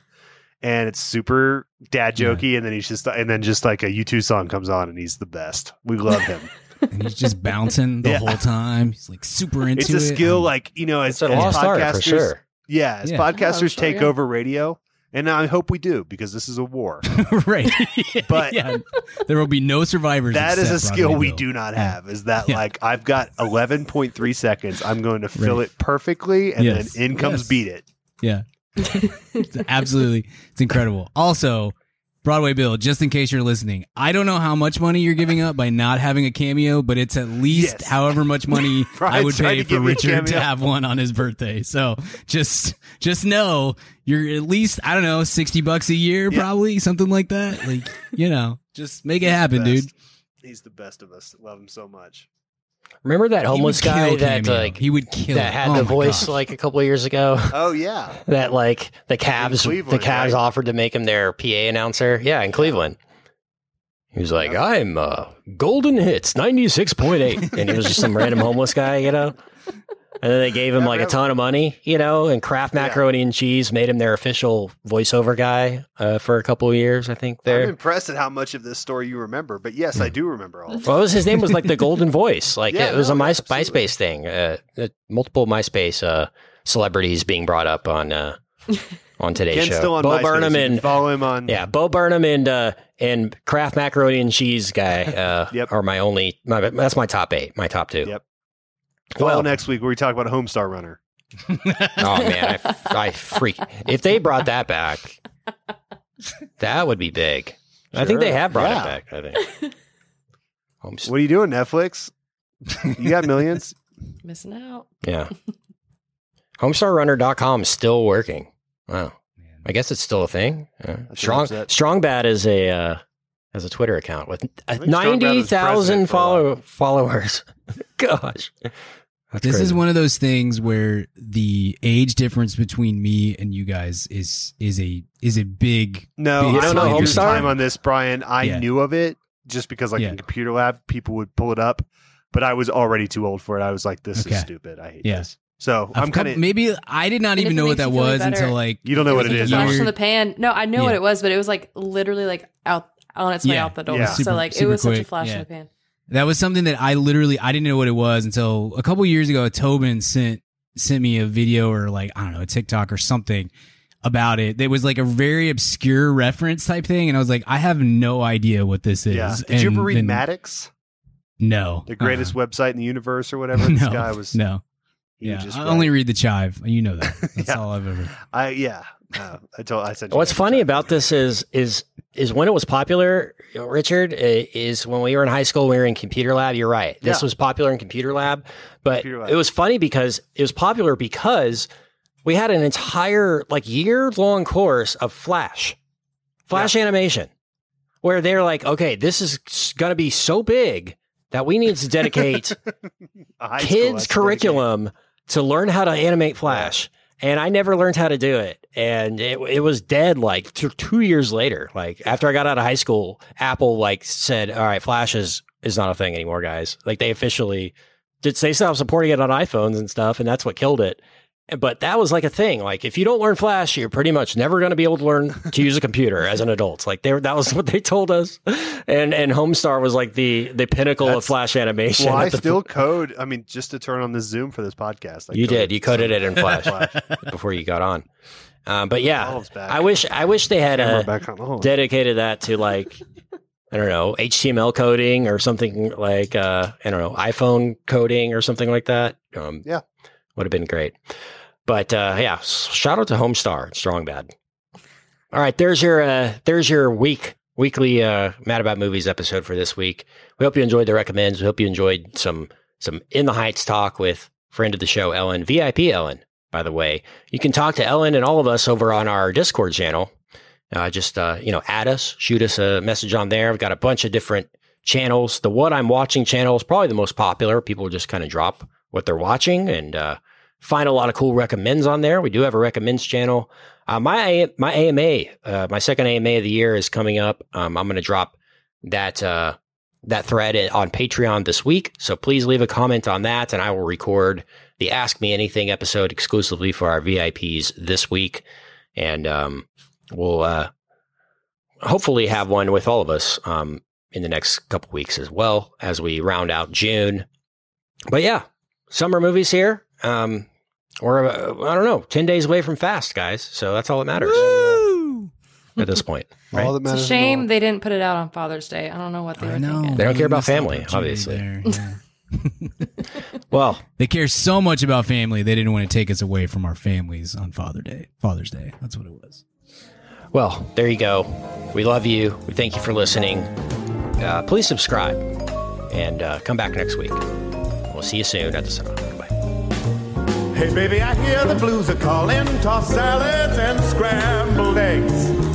and it's super dad Yeah. jokey. And then he's just, and then just like a U two song comes on, and he's the best. We love him. and he's just bouncing the Yeah. whole time. He's like super into it. it's a it. skill, like you know, as, It's a as lost art podcasters, for sure. yeah, as Yeah. podcasters Oh, sure, take yeah. over radio, and I hope we do because this is a war. right. But- yeah, there will be no survivors. That is a skill Broadway we Bill. do not have. Is that Yeah. like I've got eleven point three seconds. I'm going to fill Right. it perfectly, and Yes. then in comes Yes. beat it. Yeah. it's absolutely it's incredible. Also, Broadway Bill, just in case you're listening, I don't know how much money you're giving up by not having a cameo, but it's at least Yes. however much money I would pay for give me a Richard to have one on his birthday. So just just know you're at least I don't know sixty bucks a year, Yeah. probably something like that. Like you know, just make it happen, dude. He's the best of us. Love him so much. Remember that homeless guy that cameo. like he would kill that had Oh the voice gosh. like a couple of years ago? Oh yeah, that like the Cavs the Cavs right? offered to make him their PA announcer. Yeah, in Cleveland. He was like, "I'm uh, Golden Hits 96.8." and he was just some random homeless guy, you know. And then they gave him like a ton of money, you know, and Kraft macaroni and cheese made him their official voiceover guy uh, for a couple of years, I think. I'm impressed at how much of this story you remember, but yes, I do remember all. of it. well, was, his name was like the Golden Voice. Like Yeah, it was no, a My, absolutely. MySpace thing. Uh, uh, multiple MySpace uh, celebrities being brought up on uh, on today's Ken's show. still on Bo MySpace. Burnham and follow him on. yeah, Bo Burnham and uh, and Kraft macaroni and cheese guy uh, Yep. are my only. My, that's my top eight. My top two. Yep. Follow Well, next week where we talk about Homestar Runner. Oh man, I, I freak. If they brought that back, that would be big. I think they have brought Yeah. it back. I think. Homes- What are you doing, Netflix? You got millions. Missing out. yeah. HomestarRunner.com is still working. Wow. I guess it's still a thing. Yeah. Strong upset. Strong Bad is a uh, has a Twitter account with uh, think Strong Bad was ninety thousand president for a while. follow followers. Gosh, That's This is one of those things where the age difference between me and you guys is is a is a big No, You I don't know your Homestar? time on this, Brian. I Yeah. knew of it just because, like Yeah. in computer lab, people would pull it up, but I was already too old for it. I was like, "This Okay. is stupid. I hate Yeah. this." So I've I'm kind of. maybe I did not even know what that was better- until like You don't know what it is. like is. a flash Weird. from the pan. No, I know what it was, but it was like literally like out Oh, on its way Yeah. out the door. Yeah. So Super- like it super was such a quick. flash Yeah. in the pan. that was something that I literally I didn't know what it was until a couple years ago. Tobin sent sent me a video or like I don't know a TikTok or something about it. It was like a very obscure reference type thing, and I was like, I have no idea what this is. yeah. Did you ever read then- Maddox, No, the greatest Uh-uh. website in the universe or whatever? This no, guy was. no. he Yeah, just I only read the chive. You know that. That's Yeah. all I've ever. I yeah. Uh, I told. I said. What's funny about this is is is when it was popular, Richard, is when we were in high school, we were in computer lab. You're right. This Yeah. was popular in computer lab, but Computer lab. it was funny because it was popular because we had an entire like year long course of Flash, Flash animation, where they're like, okay, this is going to be so big that we need to dedicate kids curriculum to learn how to animate Flash. And I never learned how to do it. And it, it was dead like two, two years later. Like after I got out of high school, Apple like said, all right, Flash is, is not a thing anymore, guys. Like they officially did they stopped supporting it on iPhones and stuff. And that's what killed it. But that was like a thing. Like if you don't learn Flash, you're pretty much never going to be able to learn to use a computer as an adult. Like they were, that was what they told us. And and Homestar was like the the pinnacle of Flash animation. Well, I the- still code. I mean, just to turn on the Zoom for this podcast. I You did. You coded it in Flash before you got on. Um, but yeah, I wish I wish they had uh, back on. Dedicated that to like I don't know HTML coding or something like uh, I don't know iPhone coding or something like that. Um, Yeah. would have been great. But uh, yeah, shout out to Homestar, Strong Bad. All right, there's your uh, there's your week weekly uh, Mad About Movies episode for this week. We hope you enjoyed the recommends. We hope you enjoyed some some in the heights talk with friend of the show Ellen, VIP Ellen. By the way, you can talk to Ellen and all of us over on our Discord channel. Uh, just uh, you know, add us, shoot us a message on there. We've got a bunch of different channels. The What I'm Watching channel is probably the most popular. People just kind of drop what they're watching and uh, find a lot of cool recommends on there. We do have a recommends channel. Uh, my my AMA, uh, my second AMA of the year is coming up. Um, I'm going to drop that uh, that thread on Patreon this week. So please leave a comment on that, and I will record the Ask Me Anything episode exclusively for our VIPs this week, and um, we'll uh, hopefully have one with all of us um, in the next couple weeks as well as we round out June. But yeah, summer movies here. Um, we're uh, I don't know, ten days away from fast, guys. So that's all that matters at this point. Right? All that It's a shame all- they didn't put it out on Father's Day. I don't know what they I were know. thinking. They don't care about family, obviously. there, yeah. Well, They care so much about family. They didn't want to take us away from our families on Father Day. Father's Day. That's what it was. Well, there you go. We love you. We thank you for listening. Uh, please subscribe and uh, come back next week. We'll see you soon at the cinema. Goodbye. Hey, baby, I hear the blues are calling. Toss salads and scrambled eggs.